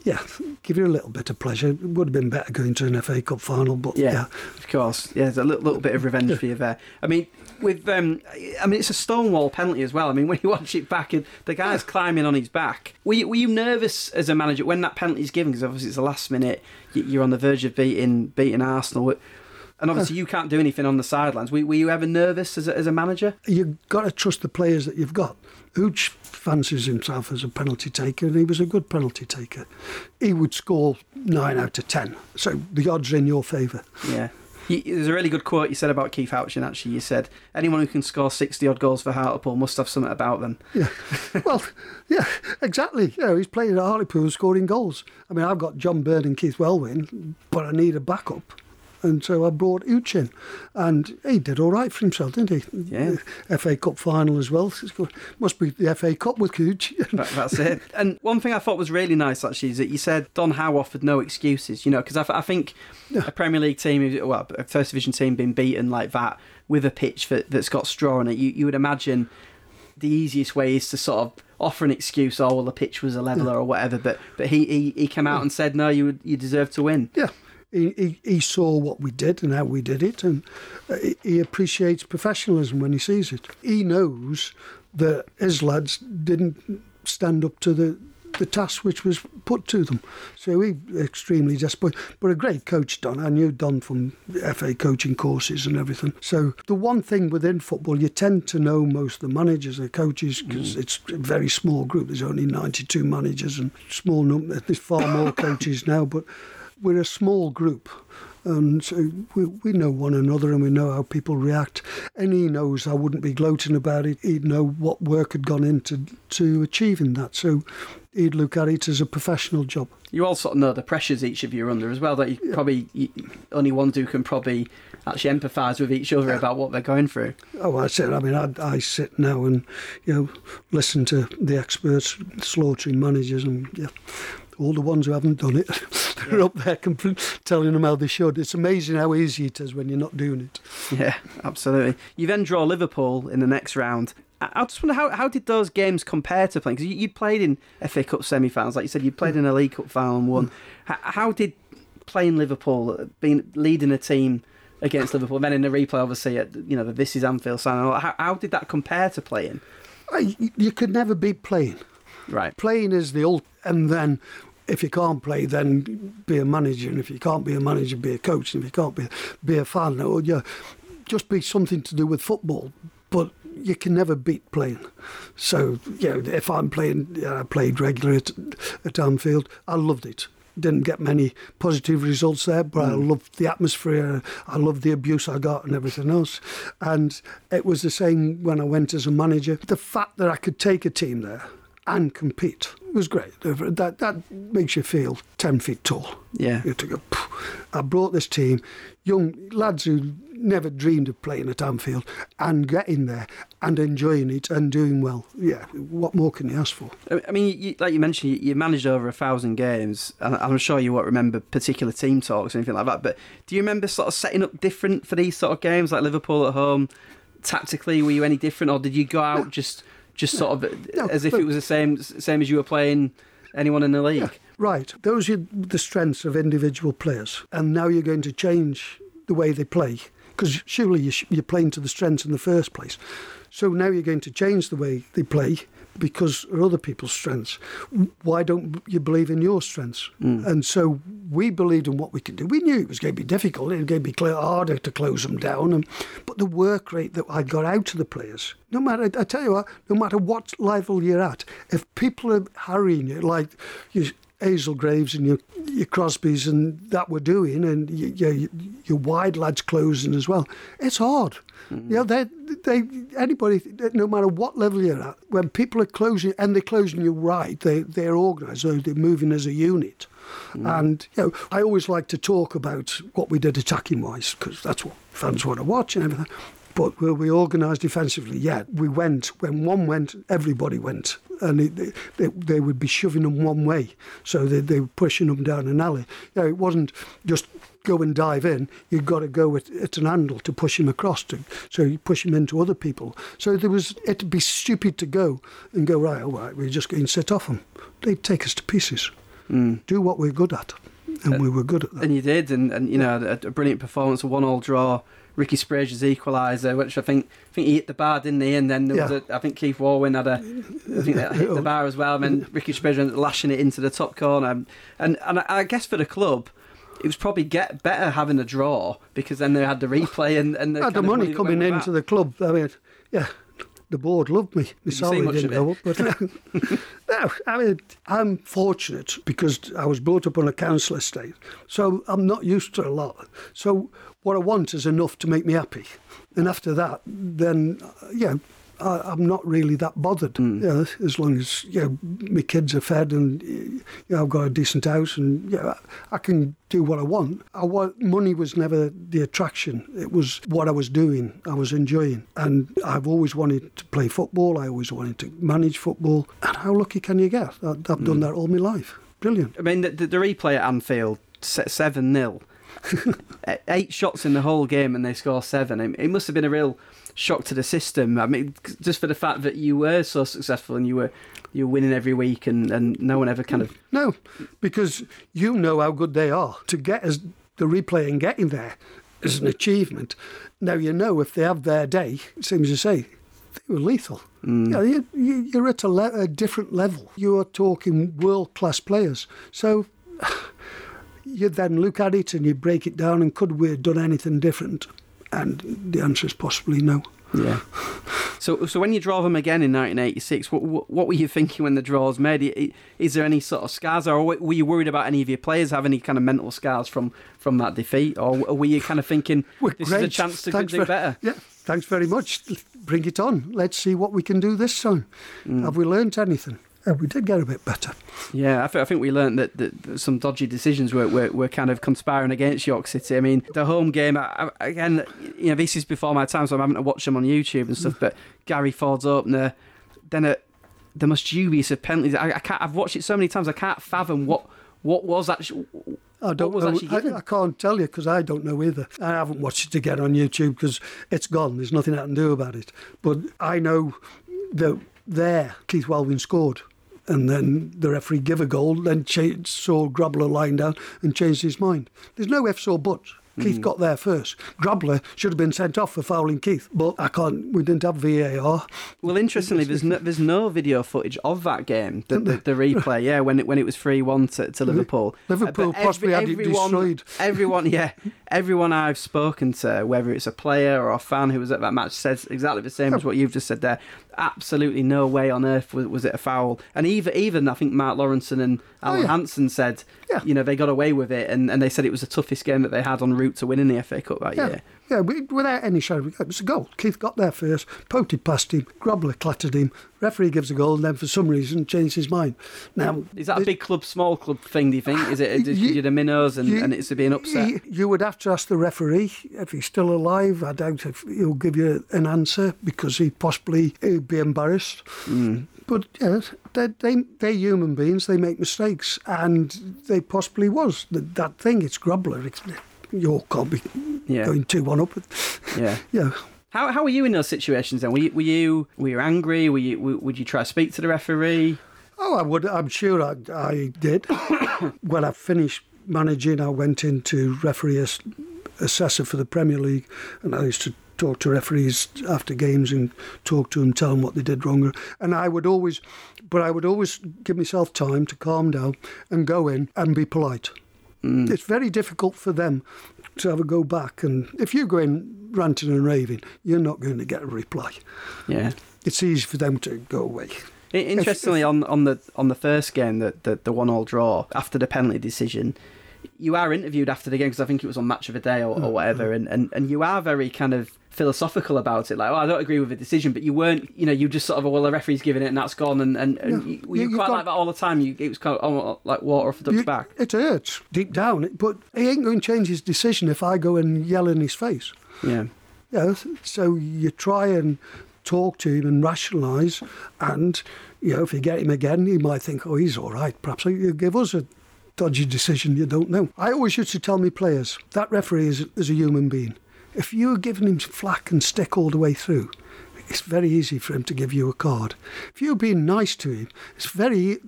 yeah, give you a little bit of pleasure. It would have been better going to an FA Cup final, but Yeah, yeah. of course. Yeah, there's a little, little bit of revenge for you there. I mean, with um, I mean, it's a stonewall penalty as well. I mean, when you watch it back, and the guy's climbing on his back. Were you, were you nervous as a manager when that penalty is given? Because obviously it's the last minute. you- You're on the verge of beating beating Arsenal, and obviously you can't do anything on the sidelines. Were, were you ever nervous as a, as a manager? You've got to trust the players that you've got. Hooch fancies himself as a penalty taker, and he was a good penalty taker. He would score nine out of ten, so the odds are in your favour. Yeah. You, there's a really good quote you said about Keith Houchin. Actually, you said anyone who can score sixty odd goals for Hartlepool must have something about them. Yeah, well, yeah, exactly. Know, he's playing at Hartlepool, scoring goals. I mean, I've got John Byrne and Keith Walwyn, but I need a backup. And so I brought Ooch in, and he did all right for himself, didn't he? Yeah. FA Cup final as well. Must be the FA Cup with Cooch. That, that's it. And one thing I thought was really nice actually is that you said Don Howe offered no excuses. You know, because I, I, think yeah. a Premier League team, well, a First Division team being beaten like that with a pitch that, that's got straw on it, you, you would imagine the easiest way is to sort of offer an excuse. Oh well, the pitch was a leveler yeah. or whatever. But but he, he he came out yeah. and said no, you you deserve to win. Yeah, he, he, he, saw what we did and how we did it, and uh, he appreciates professionalism when he sees it. He knows that his lads didn't stand up to the the task which was put to them. So he extremely desperate, but a great coach, Don. I knew Don from FA coaching courses and everything. So the one thing within football, you tend to know most of the managers and coaches because mm. it's a very small group. There's only 92 managers and small number. There's far more coaches now, but we're a small group and so we, we know one another and we know how people react. And he knows I wouldn't be gloating about it. He'd know what work had gone into to achieving that. So he'd look at it as a professional job. You all sort of know the pressures each of you are under as well. That you yeah. probably you, only ones who can probably actually empathise with each other about what they're going through. Oh, I said. I mean, I, I sit now and you know listen to the experts slaughtering managers and yeah, all the ones who haven't done it, they're yeah. up there telling them how they should. It's amazing how easy it is when you're not doing it. Yeah, absolutely. You then draw Liverpool in the next round. I just wonder how, how did those games compare to playing? Because you, you played in FA Cup semi-finals, like you said, you played in a League Cup final and won. How, how did playing Liverpool, being leading a team against Liverpool, then in the replay, obviously, at, you know, the This Is Anfield sign, how, how did that compare to playing? You could never beat playing. Right. Playing is the old, and then if you can't play, then be a manager, and if you can't be a manager, be a coach, and if you can't be be a fan, or yeah, just be something to do with football. But you can never beat playing. So yeah, if I'm playing, yeah, I played regularly at, at Anfield. I loved it. Didn't get many positive results there, but mm. I loved the atmosphere. I loved the abuse I got and everything else. And it was the same when I went as a manager. The fact that I could take a team there and compete. It was great. That that makes you feel ten feet tall. Yeah. You to go. I brought this team, young lads who never dreamed of playing at Anfield, and getting there and enjoying it and doing well. Yeah. What more can you ask for? I mean, you, like you mentioned, you managed over a thousand games, and I'm sure you won't remember particular team talks or anything like that. But do you remember sort of setting up different for these sort of games, like Liverpool at home? Tactically, were you any different, or did you go out just? Just sort of no, as if it was the same same as you were playing anyone in the league. Yeah, right. Those are the strengths of individual players, and now you're going to change the way they play because surely you're playing to the strengths in the first place. So now you're going to change the way they play because of other people's strengths. Why don't you believe in your strengths? Mm. And so we believed in what we could do. We knew it was going to be difficult. It was going to be harder to close them down. And, but the work rate that I got out to the players, no matter, I tell you what, no matter what level you're at, if people are harrying you, like you, Haslegraves and your, your Crosbys and that we're doing, and your, your, your wide lads closing as well, it's hard. Mm. You know, they, they, anybody, no matter what level you're at, when people are closing and they're closing you right, they, they're organised, so they're moving as a unit. Mm. And you know, I always like to talk about what we did attacking wise because that's what fans want to watch and everything. But were we organised defensively? Yeah, we went. When one went, everybody went. And it, they, they would be shoving them one way. So they, they were pushing them down an alley. You know, it wasn't just go and dive in, you've got to go at, at an angle to push him across. To, so you push him into other people. So there was it'd be stupid to go and go right. All right, we're just going to set off them. They'd take us to pieces. Mm. Do what we're good at, and uh, we were good at that. And you did, and, and you know a, a brilliant performance, a one-all draw. Ricky Sbragia's equaliser, which I think I think he hit the bar, didn't he? And then there yeah. was a, I think Keith Walwyn had a I think that hit the bar as well. And then Ricky Sbragia lashing it into the top corner, and and I guess for the club, it was probably get better having a draw because then they had the replay and and the, had the money, money coming into the club. I mean, yeah, the board loved me. My salary didn't go up, but no, I mean, I'm fortunate because I was brought up on a council estate, so I'm not used to a lot. So what I want is enough to make me happy. And after that, then, uh, yeah, I, I'm not really that bothered. Hmm. You know, as long as you know, my kids are fed and you know, I've got a decent house and yeah, I can do what I want. I want. Money was never the attraction. It was what I was doing. I was enjoying, and I've always wanted to play football. I always wanted to manage football. And how lucky can you get? I- I've Hmm. done that all my life. Brilliant. I mean, the, the, the replay at Anfield, seven 0 eight shots in the whole game, and they score seven. It, it must have been a real shock to the system. I mean, just for the fact that you were so successful and you were you were winning every week, and, and no one ever kind of No, because you know how good they are. To get us the replay and getting there is an achievement. Now you know if they have their day, same as you say, they were lethal. Mm. Yeah, you, you're at a, le- a different level. You are talking world class players. So you then look at it and you break it down, and could we have done anything different? And the answer is possibly no. Yeah. So, so when you draw them again in 1986, what, what, what were you thinking when the draw was made? Is there any sort of scars, or were you worried about any of your players having any kind of mental scars from, from that defeat, or were you kind of thinking this is a chance to Thanks do better? Yeah, thanks very much. Bring it on. Let's see what we can do this time. Mm. Have we learnt anything? Uh, we did get a bit better. Yeah, I, th- I think we learned that, that, some dodgy decisions were, were, were kind of conspiring against York City. I mean, the home game, I, I, again, you know, this is before my time, so I'm having to watch them on YouTube and stuff, but Gary Ford's opener, then a, the most dubious of penalties. I, can't, I've watched it so many times, I can't fathom what, what was actually. I don't was know. I, I can't tell you because I don't know either. I haven't watched it again on YouTube because it's gone. There's nothing I can do about it. But I know that there Keith Walwyn scored. And then the referee gave a goal, then cha- saw Grobbelaar lying down and changed his mind. There's no ifs or buts. Keith got there first. Grobbelaar should have been sent off for fouling Keith, but I can't. We didn't have VAR. Well, interestingly, there's no, there's no video footage of that game, the, the, the replay. Yeah, when it when it was three one to, to Liverpool. Liverpool Uh, possibly had it destroyed. Everyone, yeah, everyone I've spoken to, whether it's a player or a fan who was at that match, says exactly the same as what you've just said there. Absolutely no way on earth was, was it a foul. And even even I think Mark Lawrenson and Alan Oh, yeah. Hansen said, Yeah. you know, they got away with it, and, and they said it was the toughest game that they had on route to winning the FA Cup that Yeah, year. yeah, we- without any shadow of a doubt. It was a goal. Keith got there first, poked past him, Grobbelaar clattered him, referee gives a goal, and then for some reason changed his mind. Now, Is that a big club, small club thing? Do you think? Is it because You- you're the minnows and, you- and it's being upset? You, you would have to ask the referee if he's still alive. I doubt if he'll give you an answer because he possibly he'd be embarrassed. Mm. But yes, they, they, they're human beings. They make mistakes, and they possibly was that, that thing. It's Grobbelaar. It's, York can't be Yeah. going two one up. Yeah. Yeah. How how were you in those situations then? Were you were you, were you angry? Were you w- would you try to speak to the referee? Oh, I would. I'm sure I, I did. when I finished managing, I went into referee ass- assessor for the Premier League, and I used to talk to referees after games and talk to them, tell them what they did wrong. And I would always, but I would always give myself time to calm down and go in and be polite. Mm. It's very difficult for them to have a go back, and if you're going ranting and raving, you're not going to get a reply. Yeah. It's easy for them to go away. Interestingly, on, on the on the first game, the the, the one all draw after the penalty decision, you are interviewed after the game because I think it was on Match of the Day or, or mm, whatever, mm. and, and, and you are very kind of philosophical about it. Like, oh, I don't agree with the decision, but you weren't, you know, you just sort of, oh, well, the referee's giving it and that's gone, and, and, and Yeah. you, You- you quite got- like that all the time. You, it was kind of oh, like water off a duck's You- back. It hurts deep down, but he ain't going to change his decision if I go and yell in his face. Yeah. Yeah, so you try and talk to him and rationalise, and you know if you get him again, he might think, oh, he's all right. Perhaps he'll give us a dodgy decision. You don't know. I always used to tell me players that referee is, is a human being. If you're giving him flack and stick all the way through, it's very easy for him to give you a card. If you're being nice to him, it's very.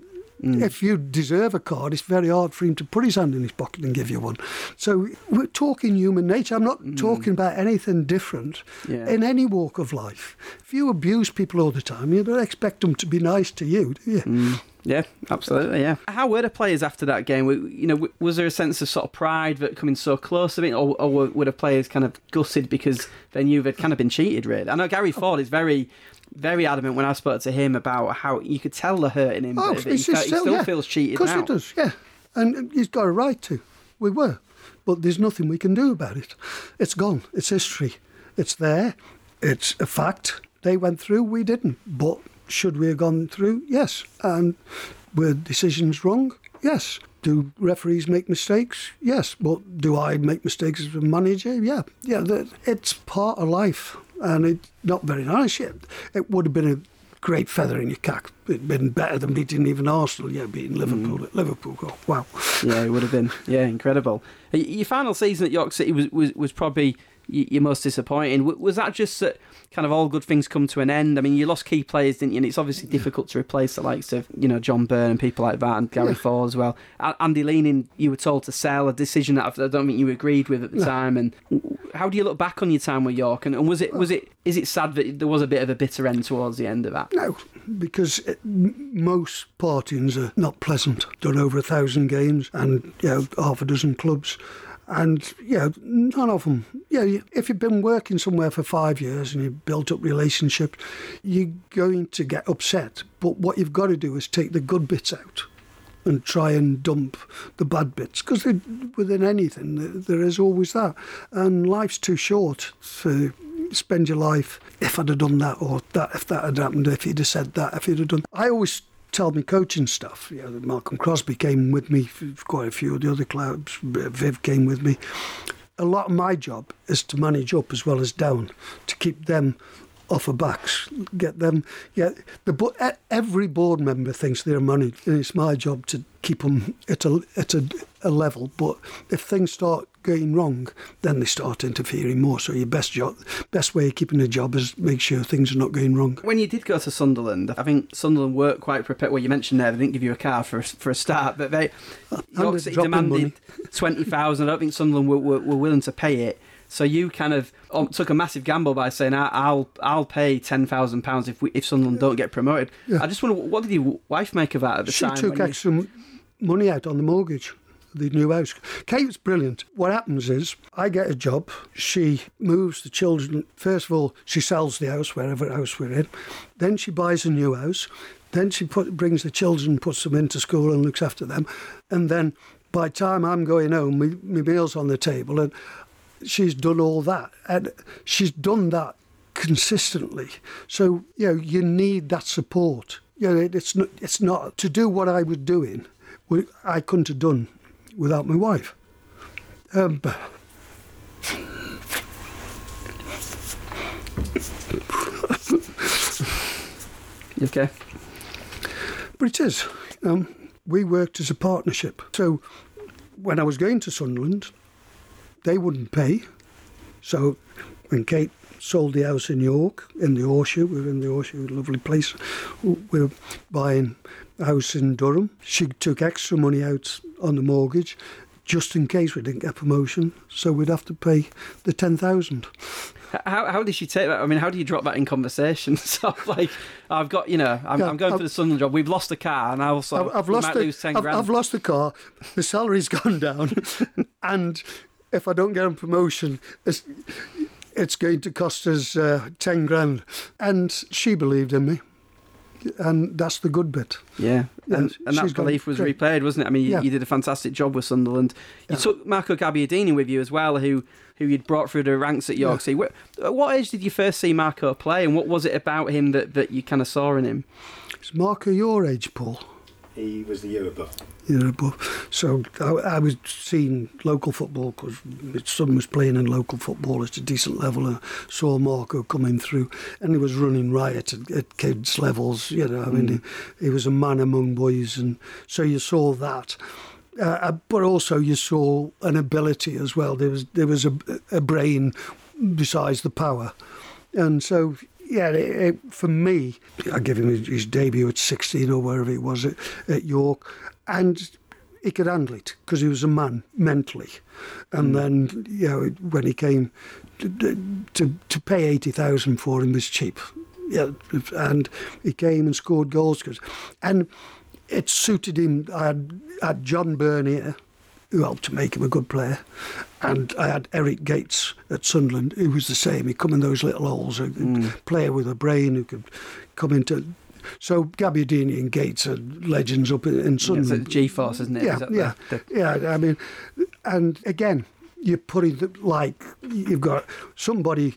Mm. If you deserve a card, it's very hard for him to put his hand in his pocket and give you one. So we're talking human nature. I'm not mm. talking about anything different Yeah. in any walk of life. If you abuse people all the time, you don't expect them to be nice to you, do you? Mm. Yeah, absolutely. Yeah. How were the players after that game? You know, was there a sense of sort of pride that coming so close to it, or, or were, were the players kind of gutted because they knew they'd kind of been cheated? Really, I know Gary oh. Ford is very, very adamant when I spoke to him about how you could tell the hurt in him. Oh, he, it's he still yeah. feels cheated Of course now. he does, yeah. And he's got a right to. We were. but there's nothing we can do about it. It's gone. It's history. It's there. It's a fact. They went through, we didn't. But should we have gone through? Yes. And were decisions wrong? Yes. Do referees make mistakes? Yes. But do I make mistakes as a manager? Yeah. Yeah. It's part of life. And it's not very nice yet. It would have been a great feather in your cap. It'd been better than beating even Arsenal, yeah, beating Liverpool mm. at Liverpool. Oh, wow. Yeah, it would have been. Yeah, incredible. Your final season at York City was, was, was probably your most disappointing. Was that just that kind of all good things come to an end? I mean, you lost key players, didn't you? And it's obviously difficult to replace the likes of, you know, John Byrne and people like that and Gary yeah. Ford as well. Andy Leaning, you were told to sell, a decision that I don't think you agreed with at the time. And how do you look back on your time with York? And, and was it, was it, is it sad that there was a bit of a bitter end towards the end of that? No, because it, most partings are not pleasant. Done over a thousand games and, you know, half a dozen clubs. And yeah, none of them. Yeah, if you've been working somewhere for five years and you've built up relationships, you're going to get upset. But what you've got to do is take the good bits out and try and dump the bad bits because within anything there is always that and life's too short to spend your life if I'd have done that or that if that had happened if you'd have said that if you'd have done I always tell me coaching stuff. You know, Malcolm Crosby came with me, quite a few of the other clubs. Viv came with me. A lot of my job is to manage up as well as down, to keep them off of backs, get them. Yeah, the every board member thinks they're money, and it's my job to keep them at a at a, a level. But if things start going wrong, then they start interfering more. So your best job, best way of keeping a job is make sure things are not going wrong. When you did go to Sunderland, I think Sunderland worked quite prepared. Well, you mentioned there they didn't give you a car for for a start, but they uh, York City demanded twenty thousand. I don't think Sunderland were, were, were willing to pay it. So you kind of um, took a massive gamble by saying, "I'll I'll pay ten thousand pounds if we, if Sunderland don't get promoted." Yeah. I just wonder what did your wife make of that at the she time? She took extra you... money out on the mortgage the new house. Kate's brilliant. What happens is I get a job. She moves the children. First of all, she sells the house wherever house we're in. Then she buys a new house. Then she put, brings the children, puts them into school, and looks after them. And then by the time I'm going home, my, my meal's on the table, and she's done all that. And she's done that consistently. So, you know, you need that support. You know, it's not, it's not to do what I was doing, I couldn't have done without my wife. Um, okay. But it is. Um, we worked as a partnership. So when I was going to Sunderland, they wouldn't pay. So when Kate sold the house in York, in the Horseshoe, we were in the Horseshoe, a lovely place. We were buying a house in Durham. She took extra money out on the mortgage just in case we didn't get promotion. So we'd have to pay the 10,000. How, how did she take that? I mean, how do you drop that in conversation? So, like, I've got, you know, I'm, yeah, I'm going I've, for the Sunderland job. We've lost a car, and I also I've, I've lost the, lose 10 I've, grand. I've lost the car. The salary's gone down, and if I don't get a promotion, it's, it's going to cost us uh, 10 grand. And she believed in me and that's the good bit. Yeah, and, and that belief was replayed, wasn't it? I mean, you, yeah. you, did a fantastic job with Sunderland. You yeah. took Marco Gabbiadini with you as well, who who you'd brought through the ranks at York City. Yeah. What age did you first see Marco play, and what was it about him that, that you kind of saw in him? Is Marco your age, Paul? He was the year above. Year above. So I, I was seeing local football because my son was playing in local football at a decent level and saw Marco coming through and he was running riot at, at kids' levels. You know, I mean, mm. he, he, was a man among boys. And so you saw that. Uh, uh, but also you saw an ability as well. There was there was a, a brain besides the power, and so yeah, it, it, for me, I gave him his, debut at 16 or wherever it was at, at York, and he could handle it because he was a man mentally. And mm. then, you know, when he came to, to, to pay 80,000 for him was cheap. Yeah, and he came and scored goals. Cause, and it suited him. I had, I had John Byrne here who helped to make him a good player. And I had Eric Gates at Sunderland, who was the same. He'd come in those little holes, a mm. player with a brain who could come into. So Gabbiadini and Gates are legends up in, in Sunderland. It's G-Force, isn't it? Yeah, is yeah, the, the... yeah. I mean, And again, you're putting the, like you've got somebody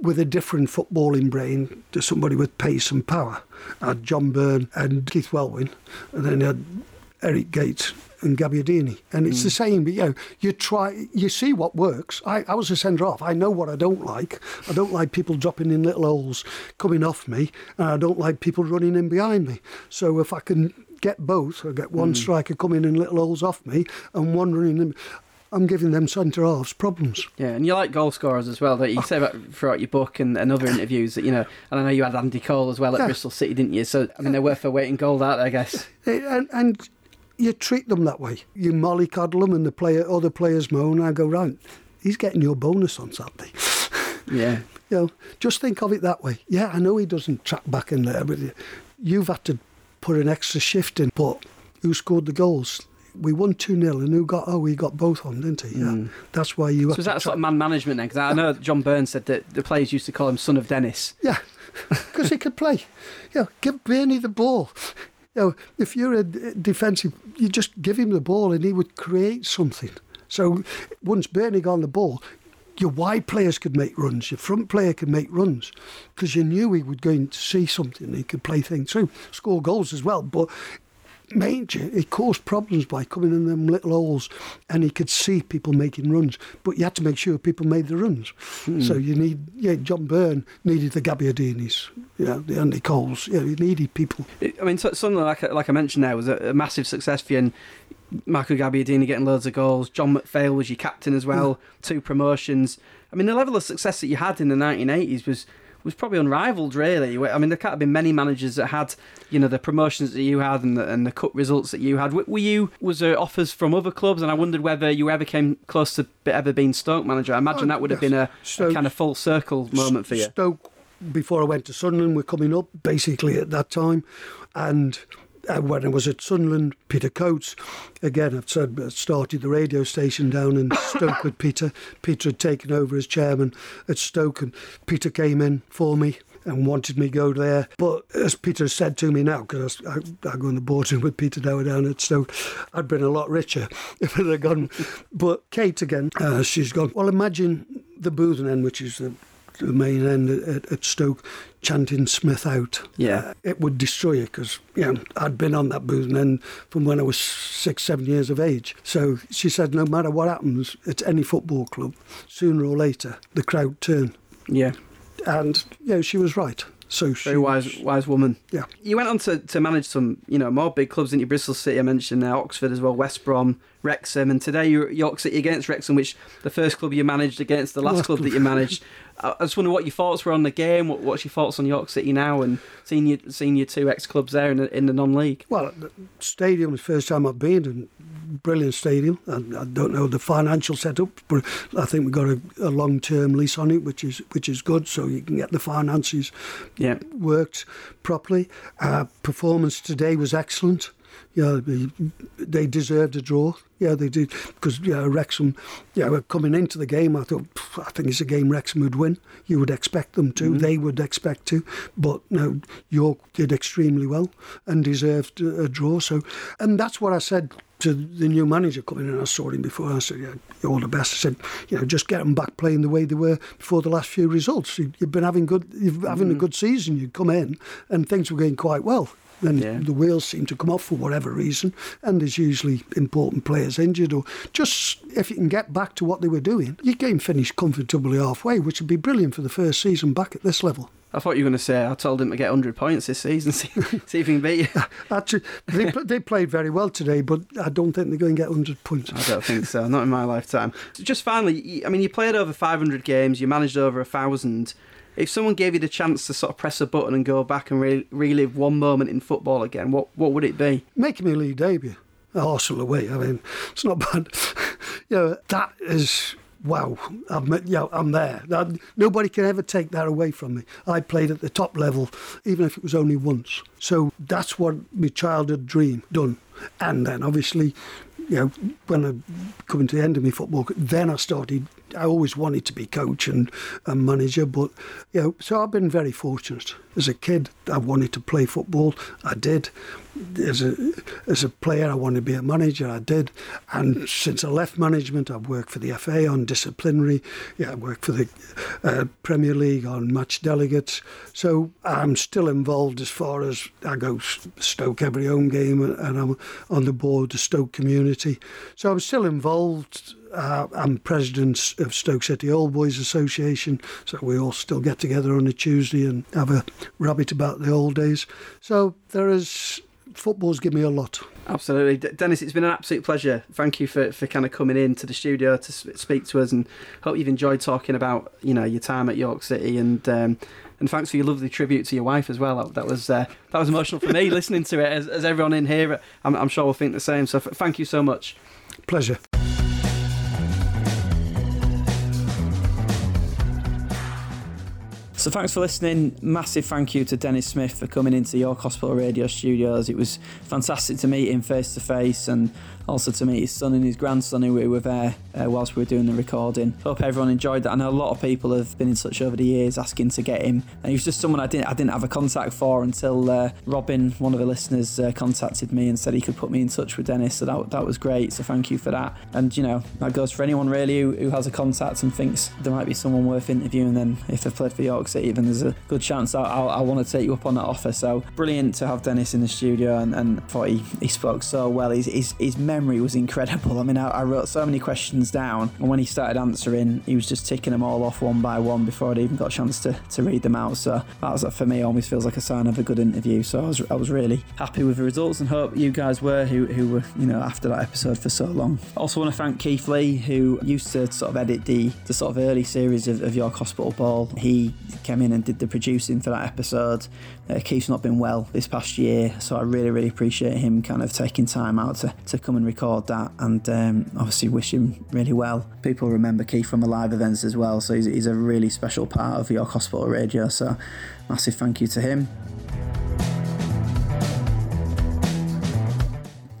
with a different footballing brain to somebody with pace and power. I had John Byrne and Keith Walwyn, and then I had Eric Gates and Gabbiadini. And it's the hmm. same, but you know, you try, you see what works. I, I was a centre off. I know what I don't like. I don't like people dropping in little holes coming off me, and I don't like people running in behind me. So if I can get both, I get one hmm. striker coming in little holes off me and one running in. I'm giving them centre halves problems. Yeah, and you like goal scorers as well. That you say about throughout your book and, and other interviews that you know. And I know you had Andy Cole as well at Yeah. Bristol City, didn't you? So I mean, they're worth weight in gold, aren't? I guess. And, and you treat them that way. You mollycoddle them, and the player, other players moan. I go right. He's getting your bonus on Saturday. Yeah. You know, just think of it that way. Yeah, I know he doesn't track back in there, but you've had to put an extra shift in. But who scored the goals? We won 2 0, and who got, oh, he got both on, didn't he? Yeah. Hmm. That's why you So is that sort of man management then? Because I know John Burns said that the players used to call him son of Dennis. Yeah, because he could play. Know, give Bernie the ball. You know, if you're a defensive, you just give him the ball and he would create something. So once Bernie got on the ball, your wide players could make runs, your front player could make runs, because you knew he would go in to see something. He could play things through, score goals as well. But Major, it caused problems by coming in them little holes, and he could see people making runs. But you had to make sure people made the runs. Hmm. So you need, yeah, John Byrne needed the Gabbiadinis, yeah, the Andy Coles. Yeah, you needed people. I mean, so- something like like I mentioned there was a, a massive success for you. And Marco Gabbiadini getting loads of goals. John McPhail was your captain as well. Two promotions. I mean, the level of success that you had in the 1980s was was probably unrivaled, really. I mean, there can't have been many managers that had, you know, the promotions that you had and the, and the cup results that you had. Were you? Was there offers from other clubs? And I wondered whether you ever came close to ever being Stoke manager. I imagine Oh, that would have yes. been a, a kind of full circle moment for you. Stoke, before I went to Sunderland, were coming up basically at that time. And when I was at Sunderland, Peter Coates, again, I've said, uh, started the radio station down in Stoke with Peter. Peter had taken over as chairman at Stoke, and Peter came in for me. And wanted me to go there, but as Peter said to me now, because I, I go in the boardroom with Peter now down at Stoke, I'd been a lot richer if I'd have gone. But Kate again, uh, she's gone. Well, imagine the Boothen end, which is the the main end at, at Stoke chanting Smith out. Yeah. Uh, it would destroy you because you know, I'd been on that booth end from when I was six, seven years of age. So she said, no matter what happens at any football club, sooner or later the crowd turn. Yeah. And you know, she was right. So she Very wise, wise woman. Yeah. You went on to, to manage some, you know, more big clubs, didn't you? Bristol City, I mentioned uh, Oxford as well, West Brom, Wrexham, and today you're at York City against Wrexham, which the first club you managed against the last Last club that you managed. I just wonder what your thoughts were on the game. What, what's your thoughts on York City now, and seeing your seeing your two ex clubs there in the, in the non-league? Well, the stadium was the first time I've been, and brilliant stadium. I, I don't know the financial setup, but I think we've got a, a long-term lease on it, which is which is good, so you can get the finances Yeah. worked properly. Uh, performance today was excellent. Yeah, they, deserved a draw. Yeah, they did because yeah, Wrexham. Yeah, were coming into the game, I thought I think it's a game Wrexham would win. You would expect them to. Mm-hmm. They would expect to, but no, York did extremely well and deserved a, draw. So, and that's what I said to the new manager coming in. I saw him before. I said, "Yeah, you're all the best." I said, "You know, just get them back playing the way they were before the last few results. You, you've been having good, you've having a mm. good season. You come in and things were going quite well." Then Yeah. the wheels seem to come off for whatever reason, and there's usually important players injured, or just if you can get back to what they were doing, your game finished comfortably halfway, which would be brilliant for the first season back at this level. I thought you were going to say I told him to get 100 points this season, see, see if he can beat you. Actually, they, they played very well today, but I don't think they're going to get 100 points. I don't think so. Not in my lifetime. So just finally, I mean, you played over 500 games. You managed over a thousand. If someone gave you the chance to sort of press a button and go back and re- relive one moment in football again, what what would it be? making me league debut at Arsenal away. I mean, it's not bad. you know, that is wow. I'm, you know, I'm there. Nobody can ever take that away from me. I played at the top level, even if it was only once. So that's what my childhood dream done. And then obviously, you know, when I come to the end of my football, then I started I always wanted to be coach and, and manager, but you know, so I've been very fortunate. As a kid, I wanted to play football. I did. As a as a player, I wanted to be a manager. I did. And since I left management, I've worked for the FA on disciplinary. Yeah, I worked for the uh, Premier League on match delegates. So I'm still involved as far as I go Stoke every home game, and I'm on the board of Stoke community. So I'm still involved uh, I'm president of Stoke City Old Boys Association, so we all still get together on a Tuesday and have a rabbit about the old days. So there is football's given me a lot. Absolutely, D- Dennis. It's been an absolute pleasure. Thank you for, for kind of coming in to the studio to speak to us, and hope you've enjoyed talking about you know your time at York City and. Um, and thanks for your lovely tribute to your wife as well. That, that was uh, that was emotional for me listening to it, as, as everyone in here, I'm, I'm sure will think the same. So f- thank you so much. Pleasure. So thanks for listening. Massive thank you to Dennis Smith for coming into York Hospital Radio Studios. It was fantastic to meet him face to face and also to meet his son and his grandson who were there uh, whilst we were doing the recording. Hope everyone enjoyed that. I know a lot of people have been in touch over the years asking to get him, and he was just someone I didn't I didn't have a contact for until uh, Robin, one of the listeners, uh, contacted me and said he could put me in touch with Dennis. So that that was great. So thank you for that. And you know that goes for anyone really who, who has a contact and thinks there might be someone worth interviewing. Then if they've played for York City, then there's a good chance I, I, want to take you up on that offer. So brilliant to have Dennis in the studio, and, and thought he, he spoke so well. His, his his memory was incredible. I mean, I, I, wrote so many questions down, and when he started answering, he was just ticking them all off one by one before I'd even got a chance to, to read them out. So that was for me always feels like a sign of a good interview. So I was I was really happy with the results, and hope you guys were who who were you know after that episode for so long. I also want to thank Keith Lee who used to sort of edit the the sort of early series of, of York Hospital Ball. He came in and did the producing for that episode. Uh, Keith's not been well this past year, so I really really appreciate him kind of taking time out to, to come and record that and um, obviously wish him really well. People remember Keith from the live events as well, so he's, he's a really special part of York Hospital Radio. So massive thank you to him.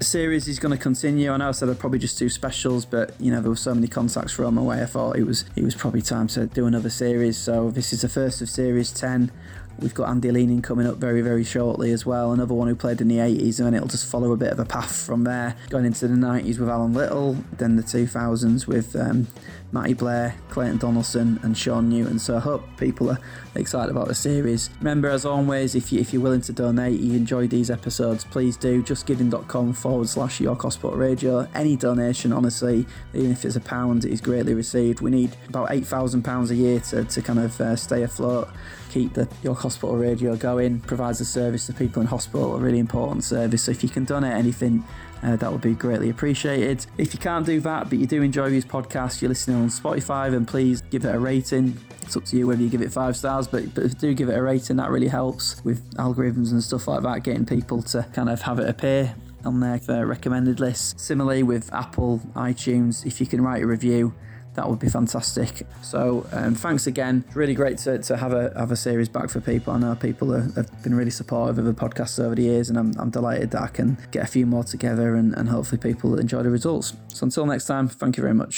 Series is going to continue. I know I said I'd probably just do specials, but you know there were so many contacts from away. I thought it was it was probably time to do another series. So this is the first of series ten. We've got Andy Leaning coming up very, very shortly as well. Another one who played in the 80s, and it'll just follow a bit of a path from there. Going into the 90s with Alan Little, then the 2000s with um, Matty Blair, Clayton Donaldson, and Sean Newton. So I hope people are excited about the series. Remember, as always, if, you, if you're willing to donate, you enjoy these episodes, please do. Justgiving.com forward slash York Hospital Radio. Any donation, honestly, even if it's a pound, is greatly received. We need about £8,000 a year to, to kind of uh, stay afloat keep the York Hospital radio going, provides a service to people in hospital, a really important service. So if you can donate anything, uh, that would be greatly appreciated. If you can't do that, but you do enjoy these podcasts, you're listening on Spotify, then please give it a rating. It's up to you whether you give it five stars, but, but do give it a rating. That really helps with algorithms and stuff like that, getting people to kind of have it appear on their recommended list. Similarly with Apple, iTunes, if you can write a review, that would be fantastic. So um, thanks again. It's really great to, to have a have a series back for people. I know people are, have been really supportive of the podcast over the years, and I'm, I'm delighted that I can get a few more together and, and hopefully people enjoy the results. So until next time, thank you very much.